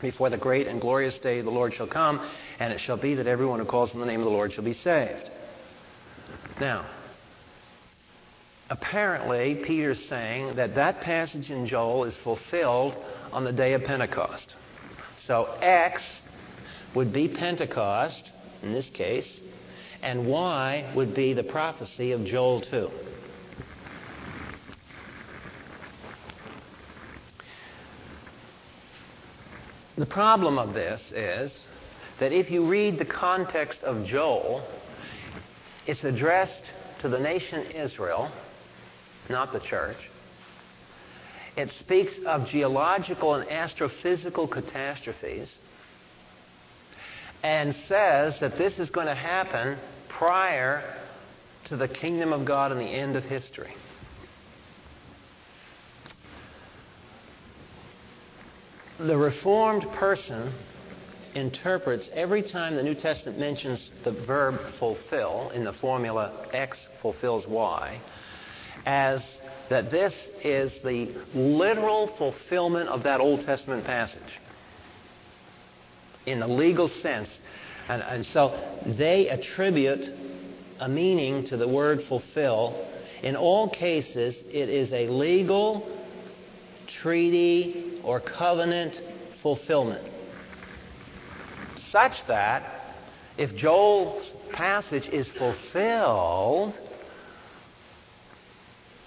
before the great and glorious day the Lord shall come. And it shall be that everyone who calls on the name of the Lord shall be saved. Now, apparently, Peter's saying that that passage in Joel is fulfilled on the day of Pentecost. So X would be Pentecost, in this case, and Y would be the prophecy of Joel 2. The problem of this is that if you read the context of Joel, it's addressed to the nation Israel, not the church. It speaks of geological and astrophysical catastrophes and says that this is going to happen prior to the kingdom of God and the end of history. The Reformed person interprets every time the New Testament mentions the verb fulfill in the formula X fulfills Y as that this is the literal fulfillment of that Old Testament passage in the legal sense. And, and so they attribute a meaning to the word fulfill. In all cases, it is a legal, treaty, or covenant fulfillment such that if Joel's passage is fulfilled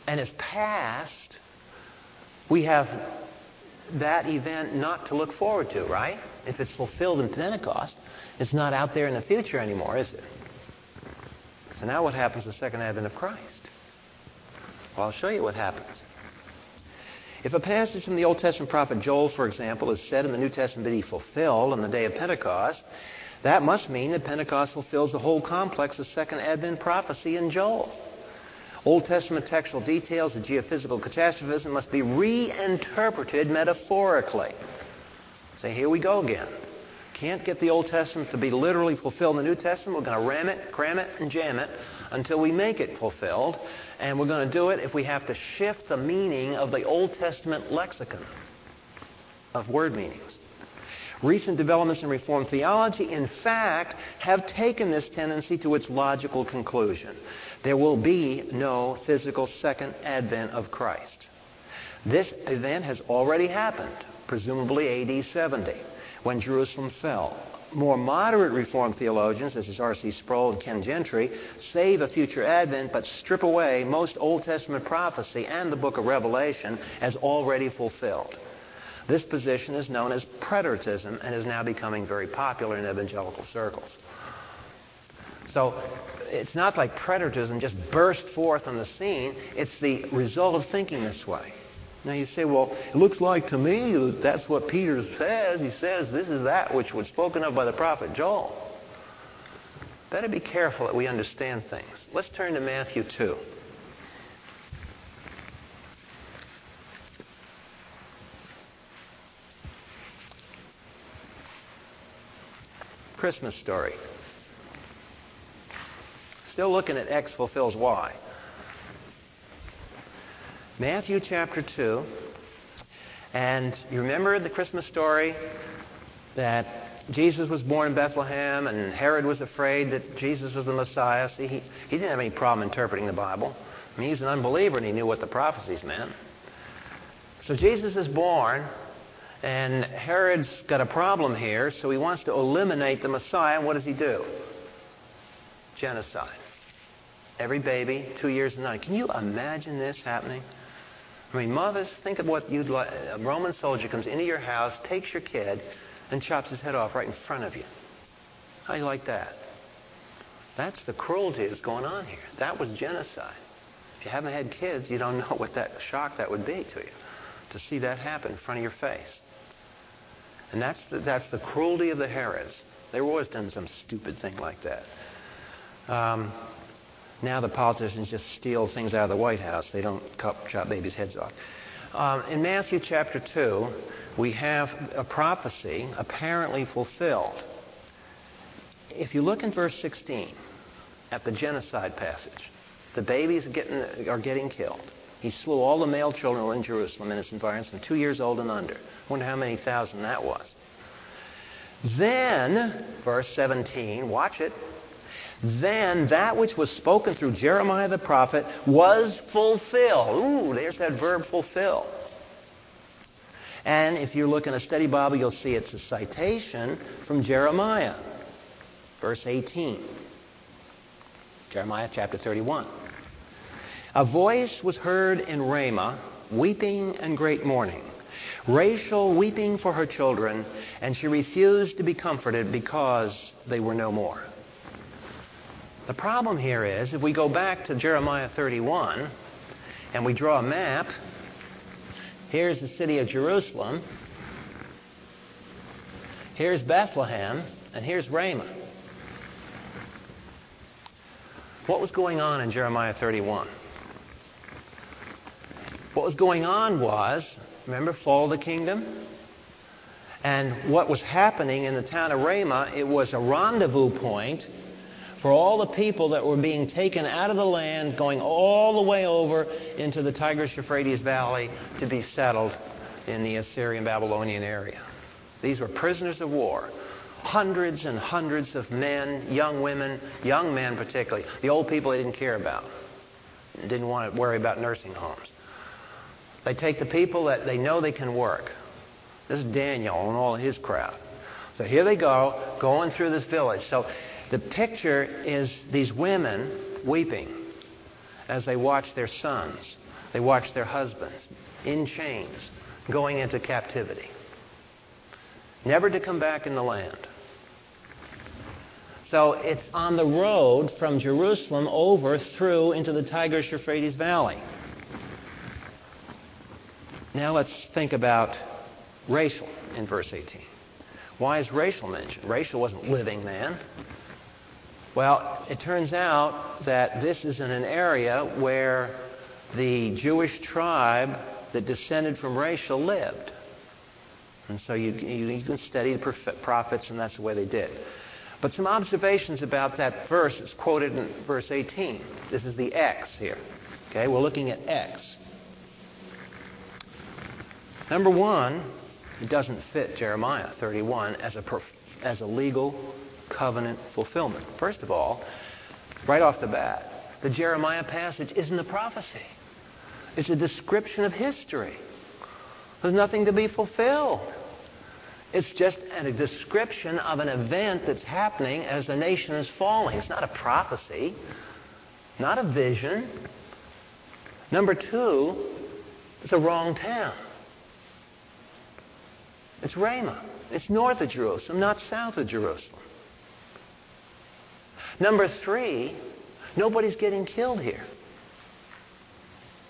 and is passed, we have that event not to look forward to, right? If it's fulfilled in Pentecost, it's not out there in the future anymore, is it? So now what happens the second advent of Christ? Well, I'll show you what happens. If a passage from the Old Testament prophet Joel, for example, is said in the New Testament to be fulfilled on the day of Pentecost, that must mean that Pentecost fulfills the whole complex of Second Advent prophecy in Joel. Old Testament textual details of geophysical catastrophism must be reinterpreted metaphorically. Say, here we go again. Can't get the Old Testament to be literally fulfilled in the New Testament. We're going to ram it, cram it, and jam it until we make it fulfilled. And we're going to do it if we have to shift the meaning of the Old Testament lexicon of word meanings. Recent developments in Reformed theology, in fact, have taken this tendency to its logical conclusion. There will be no physical second advent of Christ. This event has already happened, presumably AD 70, when Jerusalem fell more moderate Reformed theologians, such as R.C. Sproul and Ken Gentry, save a future advent but strip away most Old Testament prophecy and the book of Revelation as already fulfilled. This position is known as preteritism and is now becoming very popular in evangelical circles. So it's not like preteritism just burst forth on the scene, it's the result of thinking this way. Now you say, well, it looks like to me that that's what Peter says. He says this is that which was spoken of by the prophet Joel. Better be careful that we understand things. Let's turn to Matthew 2. Christmas story. Still looking at X fulfills Y. Matthew chapter 2. And you remember the Christmas story that Jesus was born in Bethlehem and Herod was afraid that Jesus was the Messiah. See, he, he didn't have any problem interpreting the Bible. I mean, he's an unbeliever and he knew what the prophecies meant. So Jesus is born, and Herod's got a problem here, so he wants to eliminate the Messiah. What does he do? Genocide. Every baby, two years and nine. Can you imagine this happening? I mean, mothers, think of what you'd like. A Roman soldier comes into your house, takes your kid, and chops his head off right in front of you. How do you like that? That's the cruelty that's going on here. That was genocide. If you haven't had kids, you don't (laughs) know what that shock that would be to you to see that happen in front of your face. And that's the, that's the cruelty of the Herods. They were always done some stupid thing like that. Um, now the politicians just steal things out of the White House. They don't cut, chop babies' heads off. Um, in Matthew chapter 2, we have a prophecy apparently fulfilled. If you look in verse 16 at the genocide passage, the babies are getting, are getting killed. He slew all the male children in Jerusalem in its environs from two years old and under. Wonder how many thousand that was. Then, verse 17, watch it. Then that which was spoken through Jeremiah the prophet was fulfilled. Ooh, there's that verb fulfill. And if you look in a study Bible, you'll see it's a citation from Jeremiah, verse 18. Jeremiah chapter 31. A voice was heard in Ramah, weeping and great mourning. Rachel weeping for her children, and she refused to be comforted because they were no more. The problem here is if we go back to Jeremiah 31 and we draw a map, here's the city of Jerusalem, here's Bethlehem, and here's Ramah. What was going on in Jeremiah 31? What was going on was, remember, fall of the kingdom? And what was happening in the town of Ramah, it was a rendezvous point for all the people that were being taken out of the land, going all the way over into the Tigris Euphrates Valley to be settled in the Assyrian Babylonian area. These were prisoners of war. Hundreds and hundreds of men, young women, young men particularly. The old people they didn't care about. Didn't want to worry about nursing homes. They take the people that they know they can work. This is Daniel and all his crowd. So here they go, going through this village. So the picture is these women weeping as they watch their sons, they watch their husbands in chains going into captivity, never to come back in the land. So it's on the road from Jerusalem over through into the Tigris Euphrates Valley. Now let's think about Rachel in verse 18. Why is Rachel mentioned? Rachel wasn't living then. Well, it turns out that this is in an area where the Jewish tribe that descended from Rachel lived. And so you, you, can study the prophets, and that's the way they did. But some observations about that verse is quoted in verse 18. This is the X here. Okay, we're looking at X. Number one, it doesn't fit Jeremiah 31 as a, as a legal covenant fulfillment. First of all, right off the bat, the Jeremiah passage isn't a prophecy. It's a description of history. There's nothing to be fulfilled. It's just a description of an event that's happening as the nation is falling. It's not a prophecy, not a vision. Number two, it's the wrong town. It's Ramah. It's north of Jerusalem, not south of Jerusalem. Number three, nobody's getting killed here.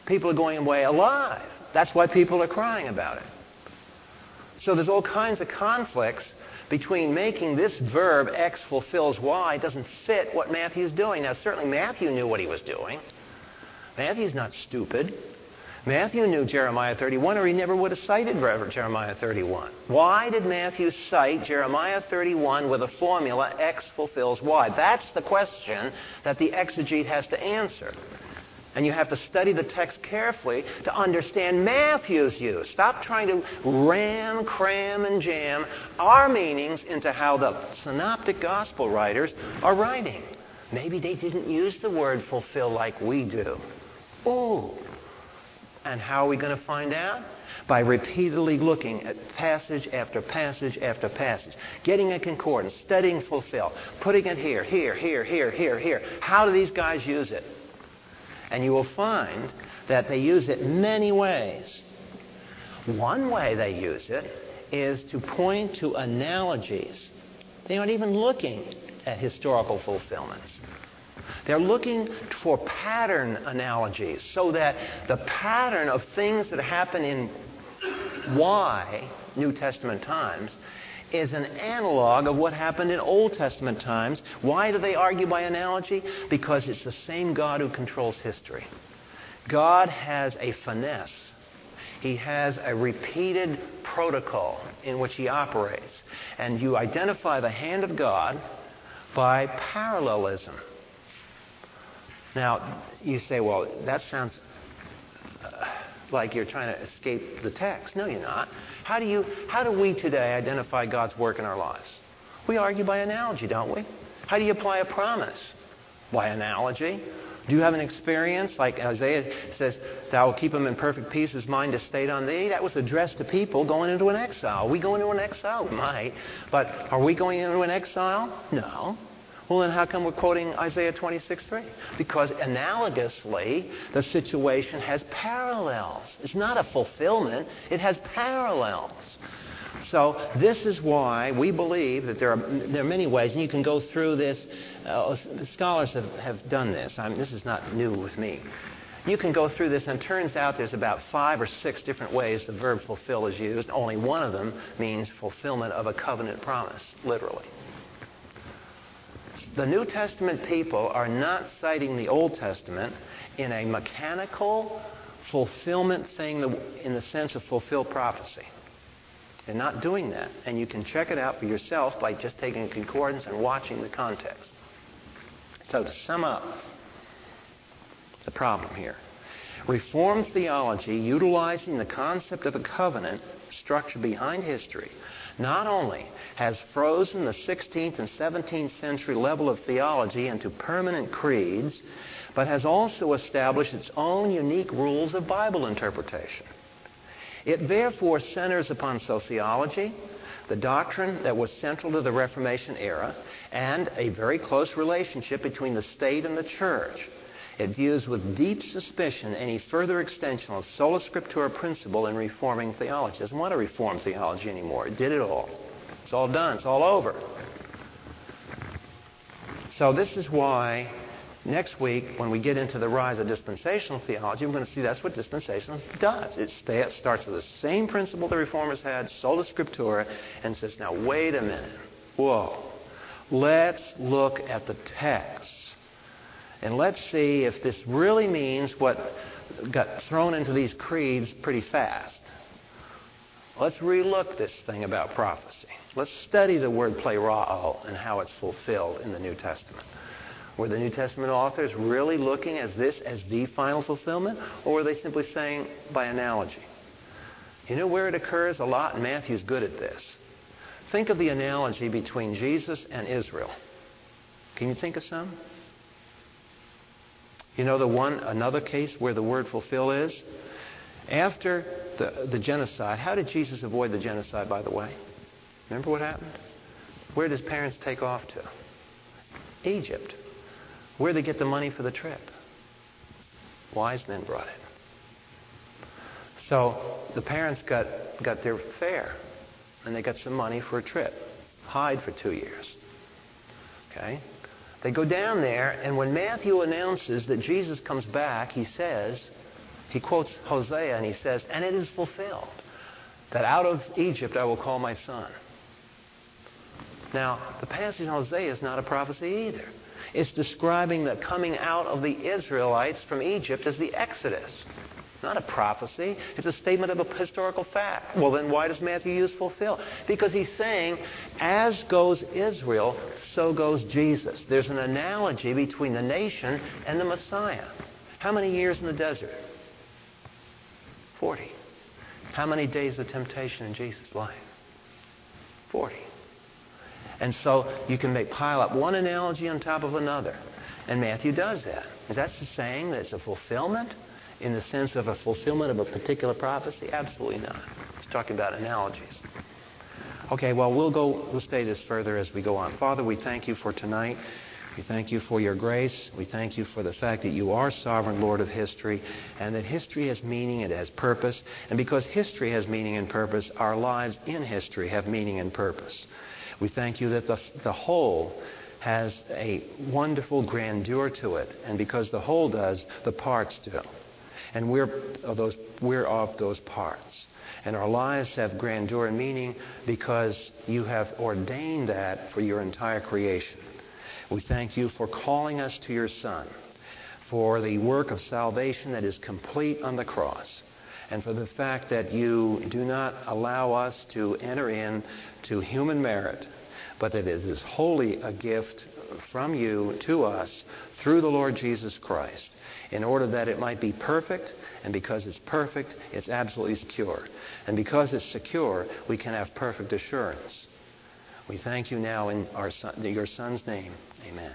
People are going away alive. That's why people are crying about it. So there's all kinds of conflicts between making this verb X fulfills Y doesn't fit what Matthew's doing. Now, certainly Matthew knew what he was doing. Matthew's not stupid. Matthew knew Jeremiah 31, or he never would have cited Jeremiah 31. Why did Matthew cite Jeremiah 31 with a formula X fulfills Y? That's the question that the exegete has to answer. And you have to study the text carefully to understand Matthew's use. Stop trying to ram, cram, and jam our meanings into how the synoptic gospel writers are writing. Maybe they didn't use the word fulfill like we do. Ooh, and how are we going to find out? By repeatedly looking at passage after passage after passage, getting a concordance, studying fulfill, putting it here, here, here, here, here, here. How do these guys use it? And you will find that they use it many ways. One way they use it is to point to analogies. They aren't even looking at historical fulfillments. They're looking for pattern analogies so that the pattern of things that happen in Y, New Testament times, is an analog of what happened in Old Testament times. Why do they argue by analogy? Because it's the same God who controls history. God has a finesse. He has a repeated protocol in which he operates. And you identify the hand of God by parallelism. Now, you say, well, that sounds uh, like you're trying to escape the text. No, you're not. How do, you, how do we today identify God's work in our lives? We argue by analogy, don't we? How do you apply a promise? By analogy. Do you have an experience like Isaiah says, Thou will keep him in perfect peace whose mind is stayed on thee? That was addressed to people going into an exile. Are we going into an exile? We might. But are we going into an exile? No. Well, then how come we're quoting Isaiah 26:3? Because analogously, the situation has parallels. It's not a fulfillment, it has parallels. So this is why we believe that there are, there are many ways, and you can go through this. Uh, scholars have, have done this. I mean, this is not new with me. You can go through this, and it turns out there's about five or six different ways the verb fulfill is used. Only one of them means fulfillment of a covenant promise, literally. The New Testament people are not citing the Old Testament in a mechanical fulfillment thing in the sense of fulfill prophecy. They're not doing that. And you can check it out for yourself by just taking a concordance and watching the context. So, to sum up the problem here Reformed theology, utilizing the concept of a covenant structure behind history, not only has frozen the 16th and 17th century level of theology into permanent creeds, but has also established its own unique rules of Bible interpretation. It therefore centers upon soteriology, the doctrine that was central to the Reformation era, and a very close relationship between the state and the church. It views with deep suspicion any further extension of sola scriptura principle in reforming theology. It doesn't want to reform theology anymore. It did it all. It's all done. It's all over. So this is why next week, when we get into the rise of dispensational theology, we're going to see that's what dispensational does. It starts with the same principle the reformers had, sola scriptura, and says, now wait a minute. Whoa. Let's look at the text. And let's see if this really means what got thrown into these creeds pretty fast. Let's relook this thing about prophecy. Let's study the word plerao and how it's fulfilled in the New Testament. Were the New Testament authors really looking at this as the final fulfillment, or were they simply saying by analogy? You know where it occurs a lot, and Matthew's good at this. Think of the analogy between Jesus and Israel. Can you think of some? You know the one, another case where the word fulfill is? After the, the genocide, how did Jesus avoid the genocide, by the way? Remember what happened? Where did his parents take off to? Egypt. Where they get the money for the trip? Wise men brought it. So the parents got, got their fare, and they got some money for a trip. Hide for two years. Okay? They go down there, and when Matthew announces that Jesus comes back, he says, he quotes Hosea, and he says, And it is fulfilled that out of Egypt I will call my son. Now, the passage in Hosea is not a prophecy either. It's describing the coming out of the Israelites from Egypt as the Exodus. Not a prophecy. It's a statement of a historical fact. Well, then why does Matthew use fulfill? Because he's saying, as goes Israel, so goes Jesus. There's an analogy between the nation and the Messiah. How many years in the desert? 40. How many days of temptation in Jesus' life? 40. And so you can make pile up one analogy on top of another. And Matthew does that. Is that saying that it's a fulfillment? In the sense of a fulfillment of a particular prophecy? Absolutely not. He's talking about analogies. Okay, well, we'll go, we'll stay this further as we go on. Father, we thank you for tonight. We thank you for your grace. We thank you for the fact that you are sovereign Lord of history and that history has meaning, it has purpose. And because history has meaning and purpose, our lives in history have meaning and purpose. We thank you that the, the whole has a wonderful grandeur to it. And because the whole does, the parts do. And we're of those, we're of those parts. And our lives have grandeur and meaning because you have ordained that for your entire creation. We thank you for calling us to your Son, for the work of salvation that is complete on the cross, and for the fact that you do not allow us to enter in to human merit, but that it is wholly a gift from you to us through the Lord Jesus Christ, in order that it might be perfect, and because it's perfect, it's absolutely secure. And because it's secure, we can have perfect assurance. We thank you now in son, your Son's name. Amen.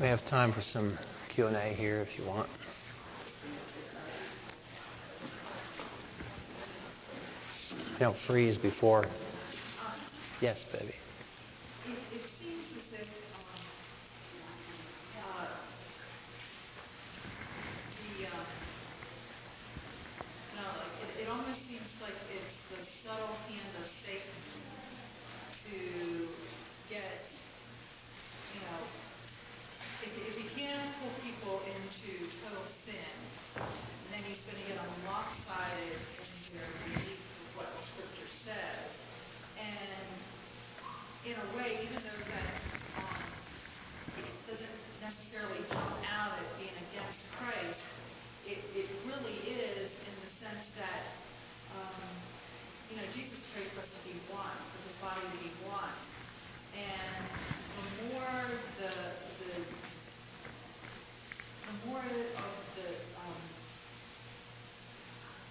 We have time for some Q&A here if you want. Don't freeze before. Yes, baby if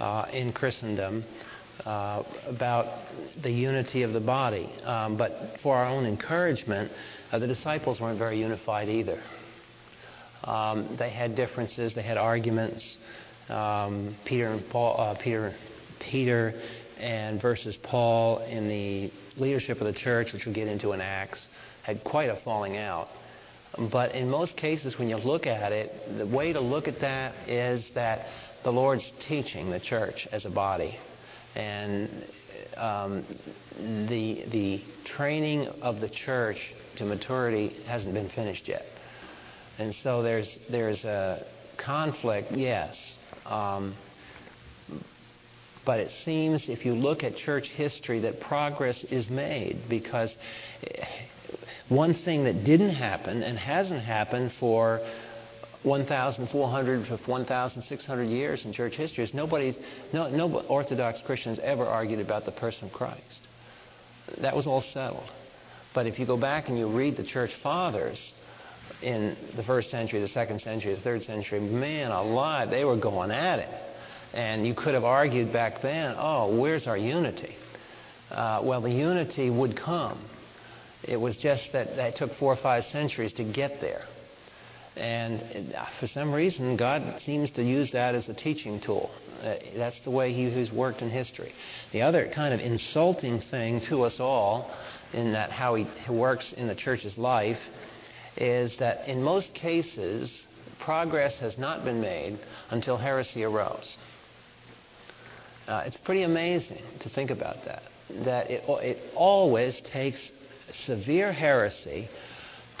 uh, in Christendom uh, about the unity of the body. Um, but for our own encouragement, uh, the disciples weren't very unified either. Um, they had differences, they had arguments. Um, Peter and Paul, uh, Peter, Peter, and versus Paul in the leadership of the church, which we'll get into in Acts, had quite a falling out. But in most cases, when you look at it, the way to look at that is that the Lord's teaching the church as a body. And um, the, the training of the church to maturity hasn't been finished yet. And so there's, there's a conflict, yes. Um, but it seems, if you look at church history, that progress is made because one thing that didn't happen and hasn't happened for 1,400 to 1,600 years in church history is nobody's, no, no Orthodox Christians ever argued about the person of Christ. That was all settled. But if you go back and you read the church fathers in the first century, the second century, the third century, man alive, they were going at it. And you could have argued back then, oh, where's our unity? Uh, well, the unity would come it was just that it took four or five centuries to get there. And for some reason, God seems to use that as a teaching tool. Uh, that's the way he, he's worked in history. The other kind of insulting thing to us all, in that how he works in the church's life, is that in most cases, progress has not been made until heresy arose. Uh, it's pretty amazing to think about that. That it, it always takes severe heresy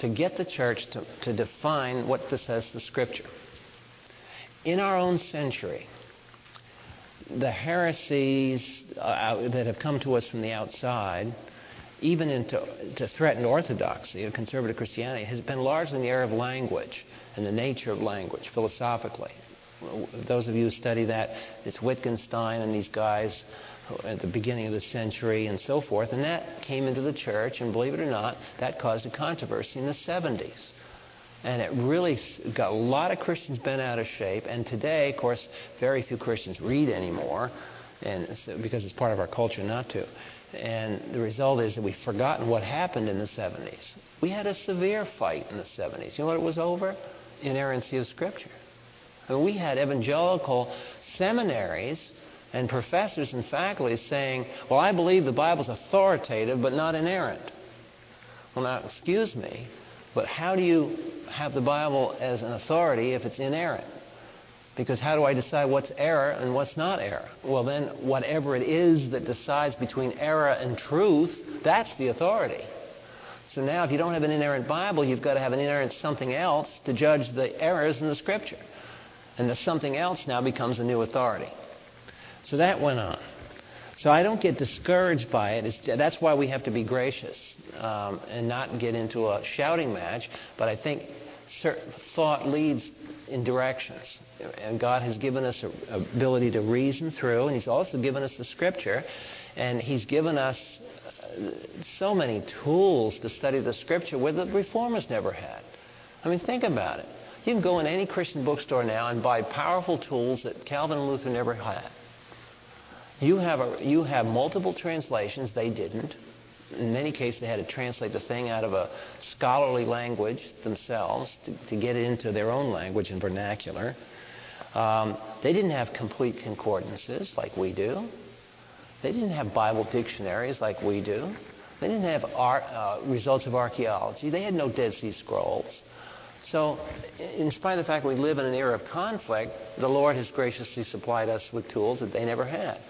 to get the church to, to define what this says the scripture. In our own century, the heresies uh, that have come to us from the outside, even into to threaten orthodoxy of conservative Christianity, has been largely in the area of language and the nature of language philosophically. Those of you who study that, it's Wittgenstein and these guys at the beginning of the century and so forth. And that came into the church, and believe it or not, that caused a controversy in the 70s. And it really got a lot of Christians bent out of shape. And today, of course, very few Christians read anymore, and so, because it's part of our culture not to. And the result is that we've forgotten what happened in the 70s. We had a severe fight in the 70s. You know what it was over? Inerrancy of Scripture. I mean, we had evangelical seminaries and professors and faculty saying, Well, I believe the Bible's authoritative but not inerrant. Well, now, excuse me, but how do you have the Bible as an authority if it's inerrant? Because how do I decide what's error and what's not error? Well, then, whatever it is that decides between error and truth, that's the authority. So now, if you don't have an inerrant Bible, you've got to have an inerrant something else to judge the errors in the Scripture. And the something else now becomes a new authority. So that went on. So I don't get discouraged by it. It's, that's why we have to be gracious um, and not get into a shouting match. But I think thought leads in directions. And God has given us ability to reason through, and He's also given us the Scripture, and He's given us uh, so many tools to study the Scripture where the Reformers never had. I mean, think about it. You can go in any Christian bookstore now and buy powerful tools that Calvin and Luther never had. You have, a, you have multiple translations, they didn't. In many cases, they had to translate the thing out of a scholarly language themselves to, to get it into their own language and vernacular. Um, they didn't have complete concordances like we do. They didn't have Bible dictionaries like we do. They didn't have art, uh, results of archaeology. They had no Dead Sea Scrolls. So, in spite of the fact we live in an era of conflict, the Lord has graciously supplied us with tools that they never had.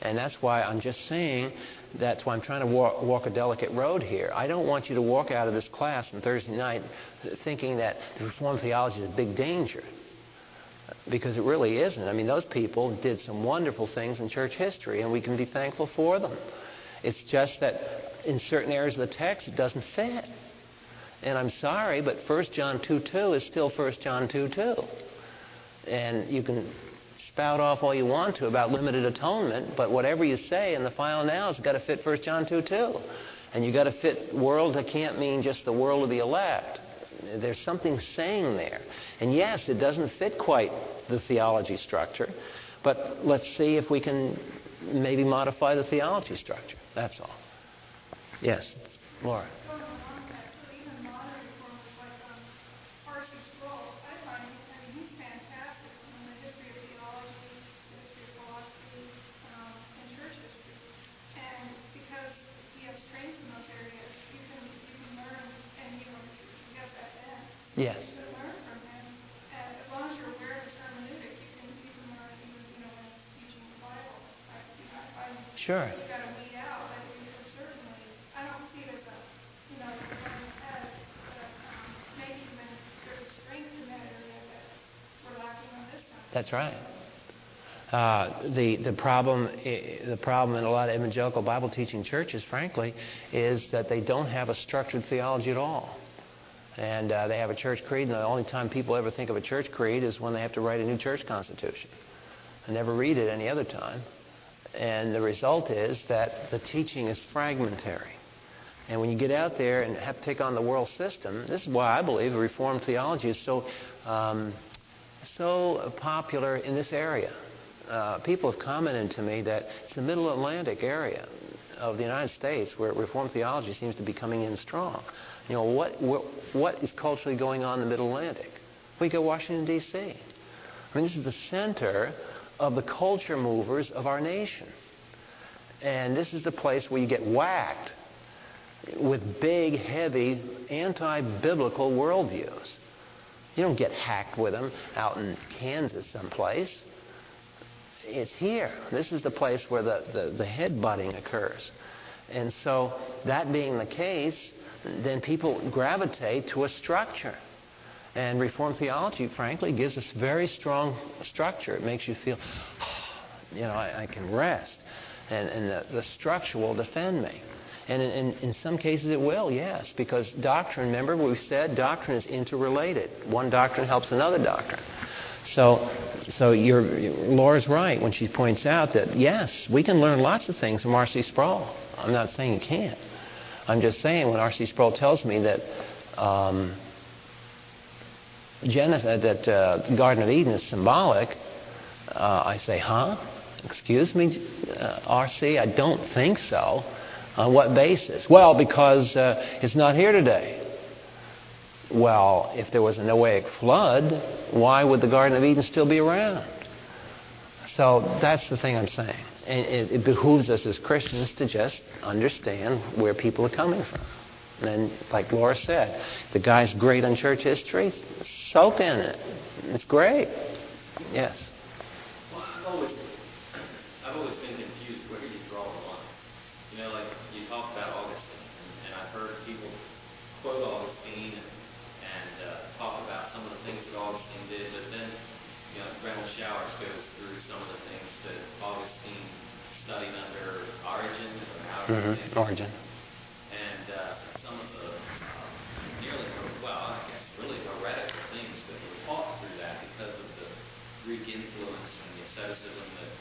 And that's why I'm just saying that's why I'm trying to walk, walk, a delicate road here. I don't want you to walk out of this class on Thursday night thinking that Reformed theology is a big danger. Because it really isn't. I mean, those people did some wonderful things in church history, and we can be thankful for them. It's just that in certain areas of the text, it doesn't fit. And I'm sorry, but 1 John 2 2 is still 1 John 2 2. And you can spout off all you want to about limited atonement, but whatever you say in the final now has got to fit 1 John 2 2. And you've got to fit world that can't mean just the world of the elect. There's something saying there. And yes, it doesn't fit quite the theology structure, but let's see if we can maybe modify the theology structure. That's all. Yes, Laura. That's right. Uh, the the problem the problem in a lot of evangelical Bible teaching churches, frankly, is that they don't have a structured theology at all and uh, they have a church creed, and the only time people ever think of a church creed is when they have to write a new church constitution. I never read it any other time. And the result is that the teaching is fragmentary. And when you get out there and have to take on the world system, this is why I believe the Reformed theology is so, um, so popular in this area. Uh, people have commented to me that it's the Middle Atlantic area of the United States where Reformed theology seems to be coming in strong. You know, what, what, what is culturally going on in the Middle Atlantic? We go Washington, D.C. I mean, this is the center of the culture movers of our nation. And this is the place where you get whacked with big, heavy, anti-biblical worldviews. You don't get hacked with them out in Kansas someplace. It's here. This is the place where the, the, the head butting occurs. And so, that being the case, then people gravitate to a structure. And Reformed theology, frankly, gives us very strong structure. It makes you feel, (sighs) you know, I, I can rest. And, and the, the, structure will defend me. And in, in, in, some cases it will, yes, because doctrine, remember we've said doctrine is interrelated. One doctrine helps another doctrine. So, so your, Laura's right when she points out that, yes, we can learn lots of things from R.C. Sproul. I'm not saying you can't. I'm just saying when R.C. Sproul tells me that um, Genesis, uh, that uh, Garden of Eden is symbolic, uh, I say, huh? Excuse me, uh, R.C., I don't think so. On what basis? Well, because uh, it's not here today. well, if there was a Noahic flood, why would the Garden of Eden still be around? So that's the thing I'm saying. And it, it behooves us as Christians to just understand where people are coming from. And like Laura said, the guy's great on church history. Soak in it. It's great. Yes. Well, I've always, I've always been confused. Where do you draw the line? You know, like you talk about Augustine, and, and I've heard people quote Augustine and, and uh, talk about some of the things that Augustine did, but then, you know, Renald Showers goes through some of the things that Augustine studied under Origen, or however you say Mm-hmm. Mm-hmm. Origen. and uh, some of the uh, nearly, well, I guess really heretical things that were taught through that because of the Greek influence and the asceticism that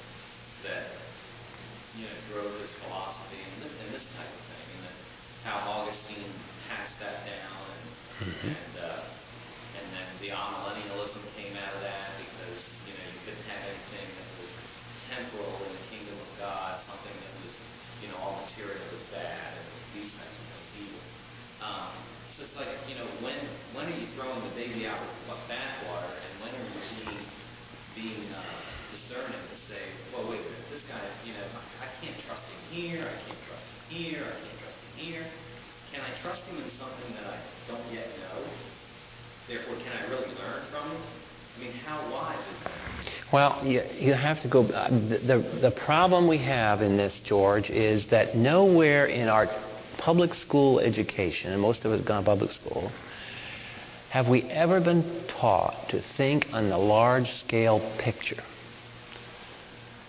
that you know drove his philosophy and this, and this type of thing, and that how Augustine passed that down, and and uh, and then the amillennialism came out of that because you know you couldn't have anything that was temporal in the kingdom of God, something that was you know all material was bad, and these types of things evil. Um, so it's like you know when when are you throwing the baby out with bathwater, and when are you being being uh, discerning to say, well wait a minute, this guy you know I, I can't trust him here, I can't trust him here, I can't trust him here. Can I trust him in something that I don't yet know? Therefore, can I really learn from him? I mean, how wise is that? Well, you, you have to go. Uh, the, the problem we have in this, George, is that nowhere in our public school education, and most of us gone to public school, have we ever been taught to think on the large scale picture.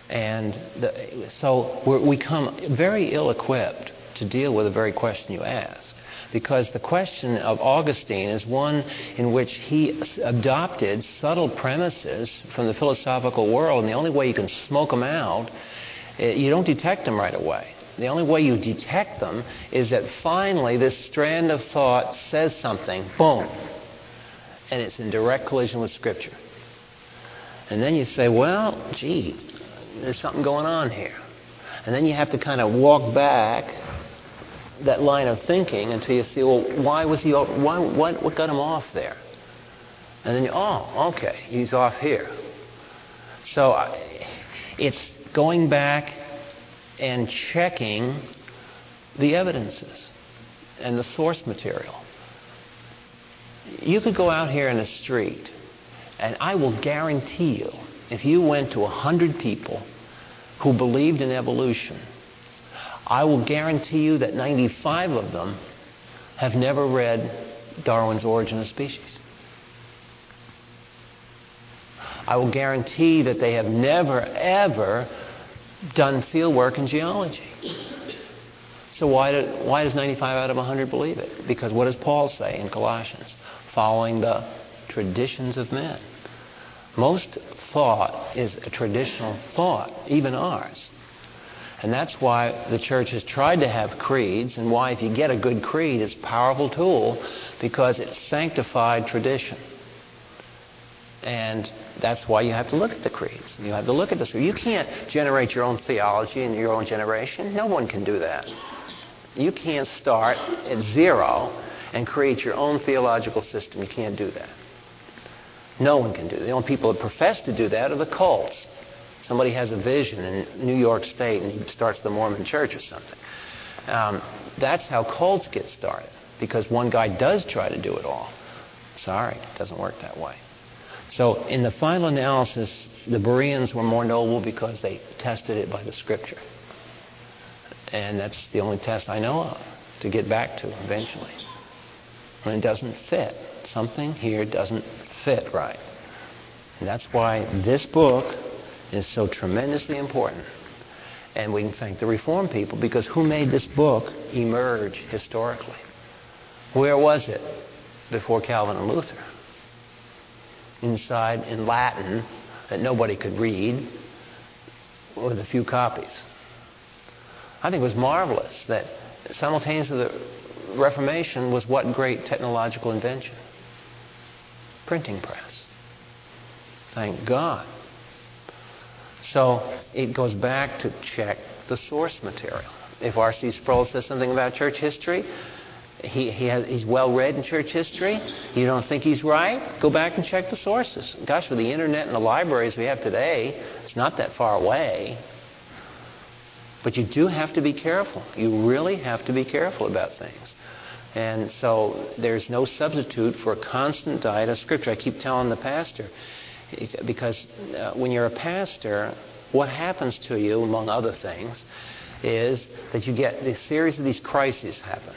And the, so we come very ill equipped to deal with the very question you ask. Because the question of Augustine is one in which he adopted subtle premises from the philosophical world, and the only way you can smoke them out, eh, you don't detect them right away. The only way you detect them is that finally this strand of thought says something, boom, and it's in direct collision with Scripture. And then you say, well, gee, there's something going on here. And then you have to kind of walk back that line of thinking until you see, well, why was he, why, what, what got him off there? And then you, oh, okay, he's off here. So uh, it's going back and checking the evidences and the source material. You could go out here in the street, and I will guarantee you, if you went to hundred people who believed in evolution, I will guarantee you that 95 of them have never read Darwin's Origin of Species. I will guarantee that they have never, ever done field work in geology. So why, do, why does 95 out of 100 believe it? Because what does Paul say in Colossians? Following the traditions of men. Most thought is a traditional thought, even ours. And that's why the church has tried to have creeds, and why, if you get a good creed, it's a powerful tool because it's sanctified tradition. And that's why you have to look at the creeds. You have to look at this. You can't generate your own theology in your own generation. No one can do that. You can't start at zero and create your own theological system. You can't do that. No one can do that. The only people that profess to do that are the cults. Somebody has a vision in New York State and he starts the Mormon church or something. Um, that's how cults get started because one guy does try to do it all. Sorry, it doesn't work that way. So, in the final analysis, the Bereans were more noble because they tested it by the scripture. And that's the only test I know of to get back to eventually. When it doesn't fit, something here doesn't fit right. And that's why this book is so tremendously important. And we can thank the Reformed people because who made this book emerge historically? Where was it before Calvin and Luther? Inside in Latin that nobody could read with a few copies. I think it was marvelous that simultaneous with the Reformation was what great technological invention? Printing press. Thank God. So it goes back to check the source material. If R.C. Sproul says something about church history, he, he has, he's well read in church history. You don't think he's right? Go back and check the sources. Gosh, with the internet and the libraries we have today, it's not that far away. But you do have to be careful. You really have to be careful about things. And so there's no substitute for a constant diet of Scripture. I keep telling the pastor, because uh, when you're a pastor, what happens to you, among other things, is that you get this series of these crises happen.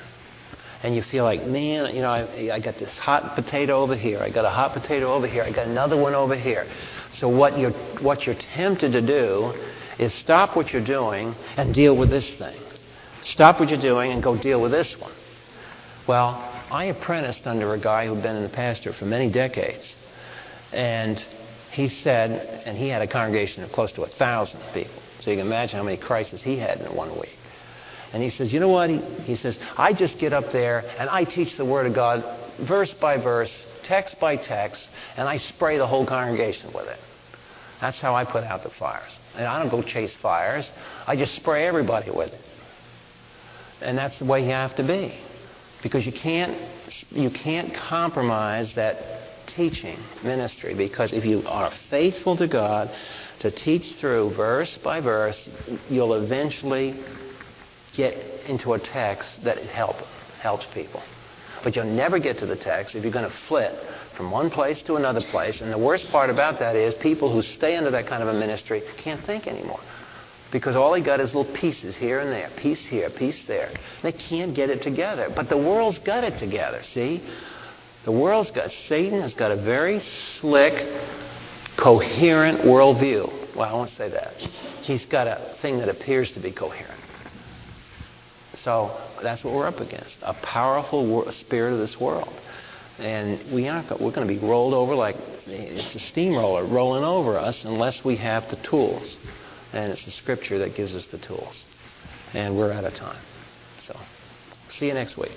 And you feel like, man, you know, I, I got this hot potato over here. I got a hot potato over here. I got another one over here. So what you're, what you're tempted to do is stop what you're doing and deal with this thing. Stop what you're doing and go deal with this one. Well, I apprenticed under a guy who'd been in the pastor for many decades. And he said, and he had a congregation of close to a thousand people. So you can imagine how many crises he had in one week. And he says, you know what? He, he says, I just get up there and I teach the Word of God verse by verse, text by text, and I spray the whole congregation with it. That's how I put out the fires. And I don't go chase fires. I just spray everybody with it. And that's the way you have to be. Because you can't, you can't compromise that teaching ministry. Because if you are faithful to God to teach through verse by verse, you'll eventually get into a text that help, helps people. But you'll never get to the text if you're going to flit from one place to another place. And the worst part about that is people who stay under that kind of a ministry can't think anymore. Because all they got is little pieces here and there, piece here, piece there. They can't get it together. But the world's got it together, see? The world's got, Satan has got a very slick, coherent worldview. Well, I won't say that. He's got a thing that appears to be coherent. So that's what we're up against a powerful spirit of this world. And we aren't, we're going to be rolled over like it's a steamroller rolling over us unless we have the tools. And it's the Scripture that gives us the tools. And we're out of time. So, see you next week.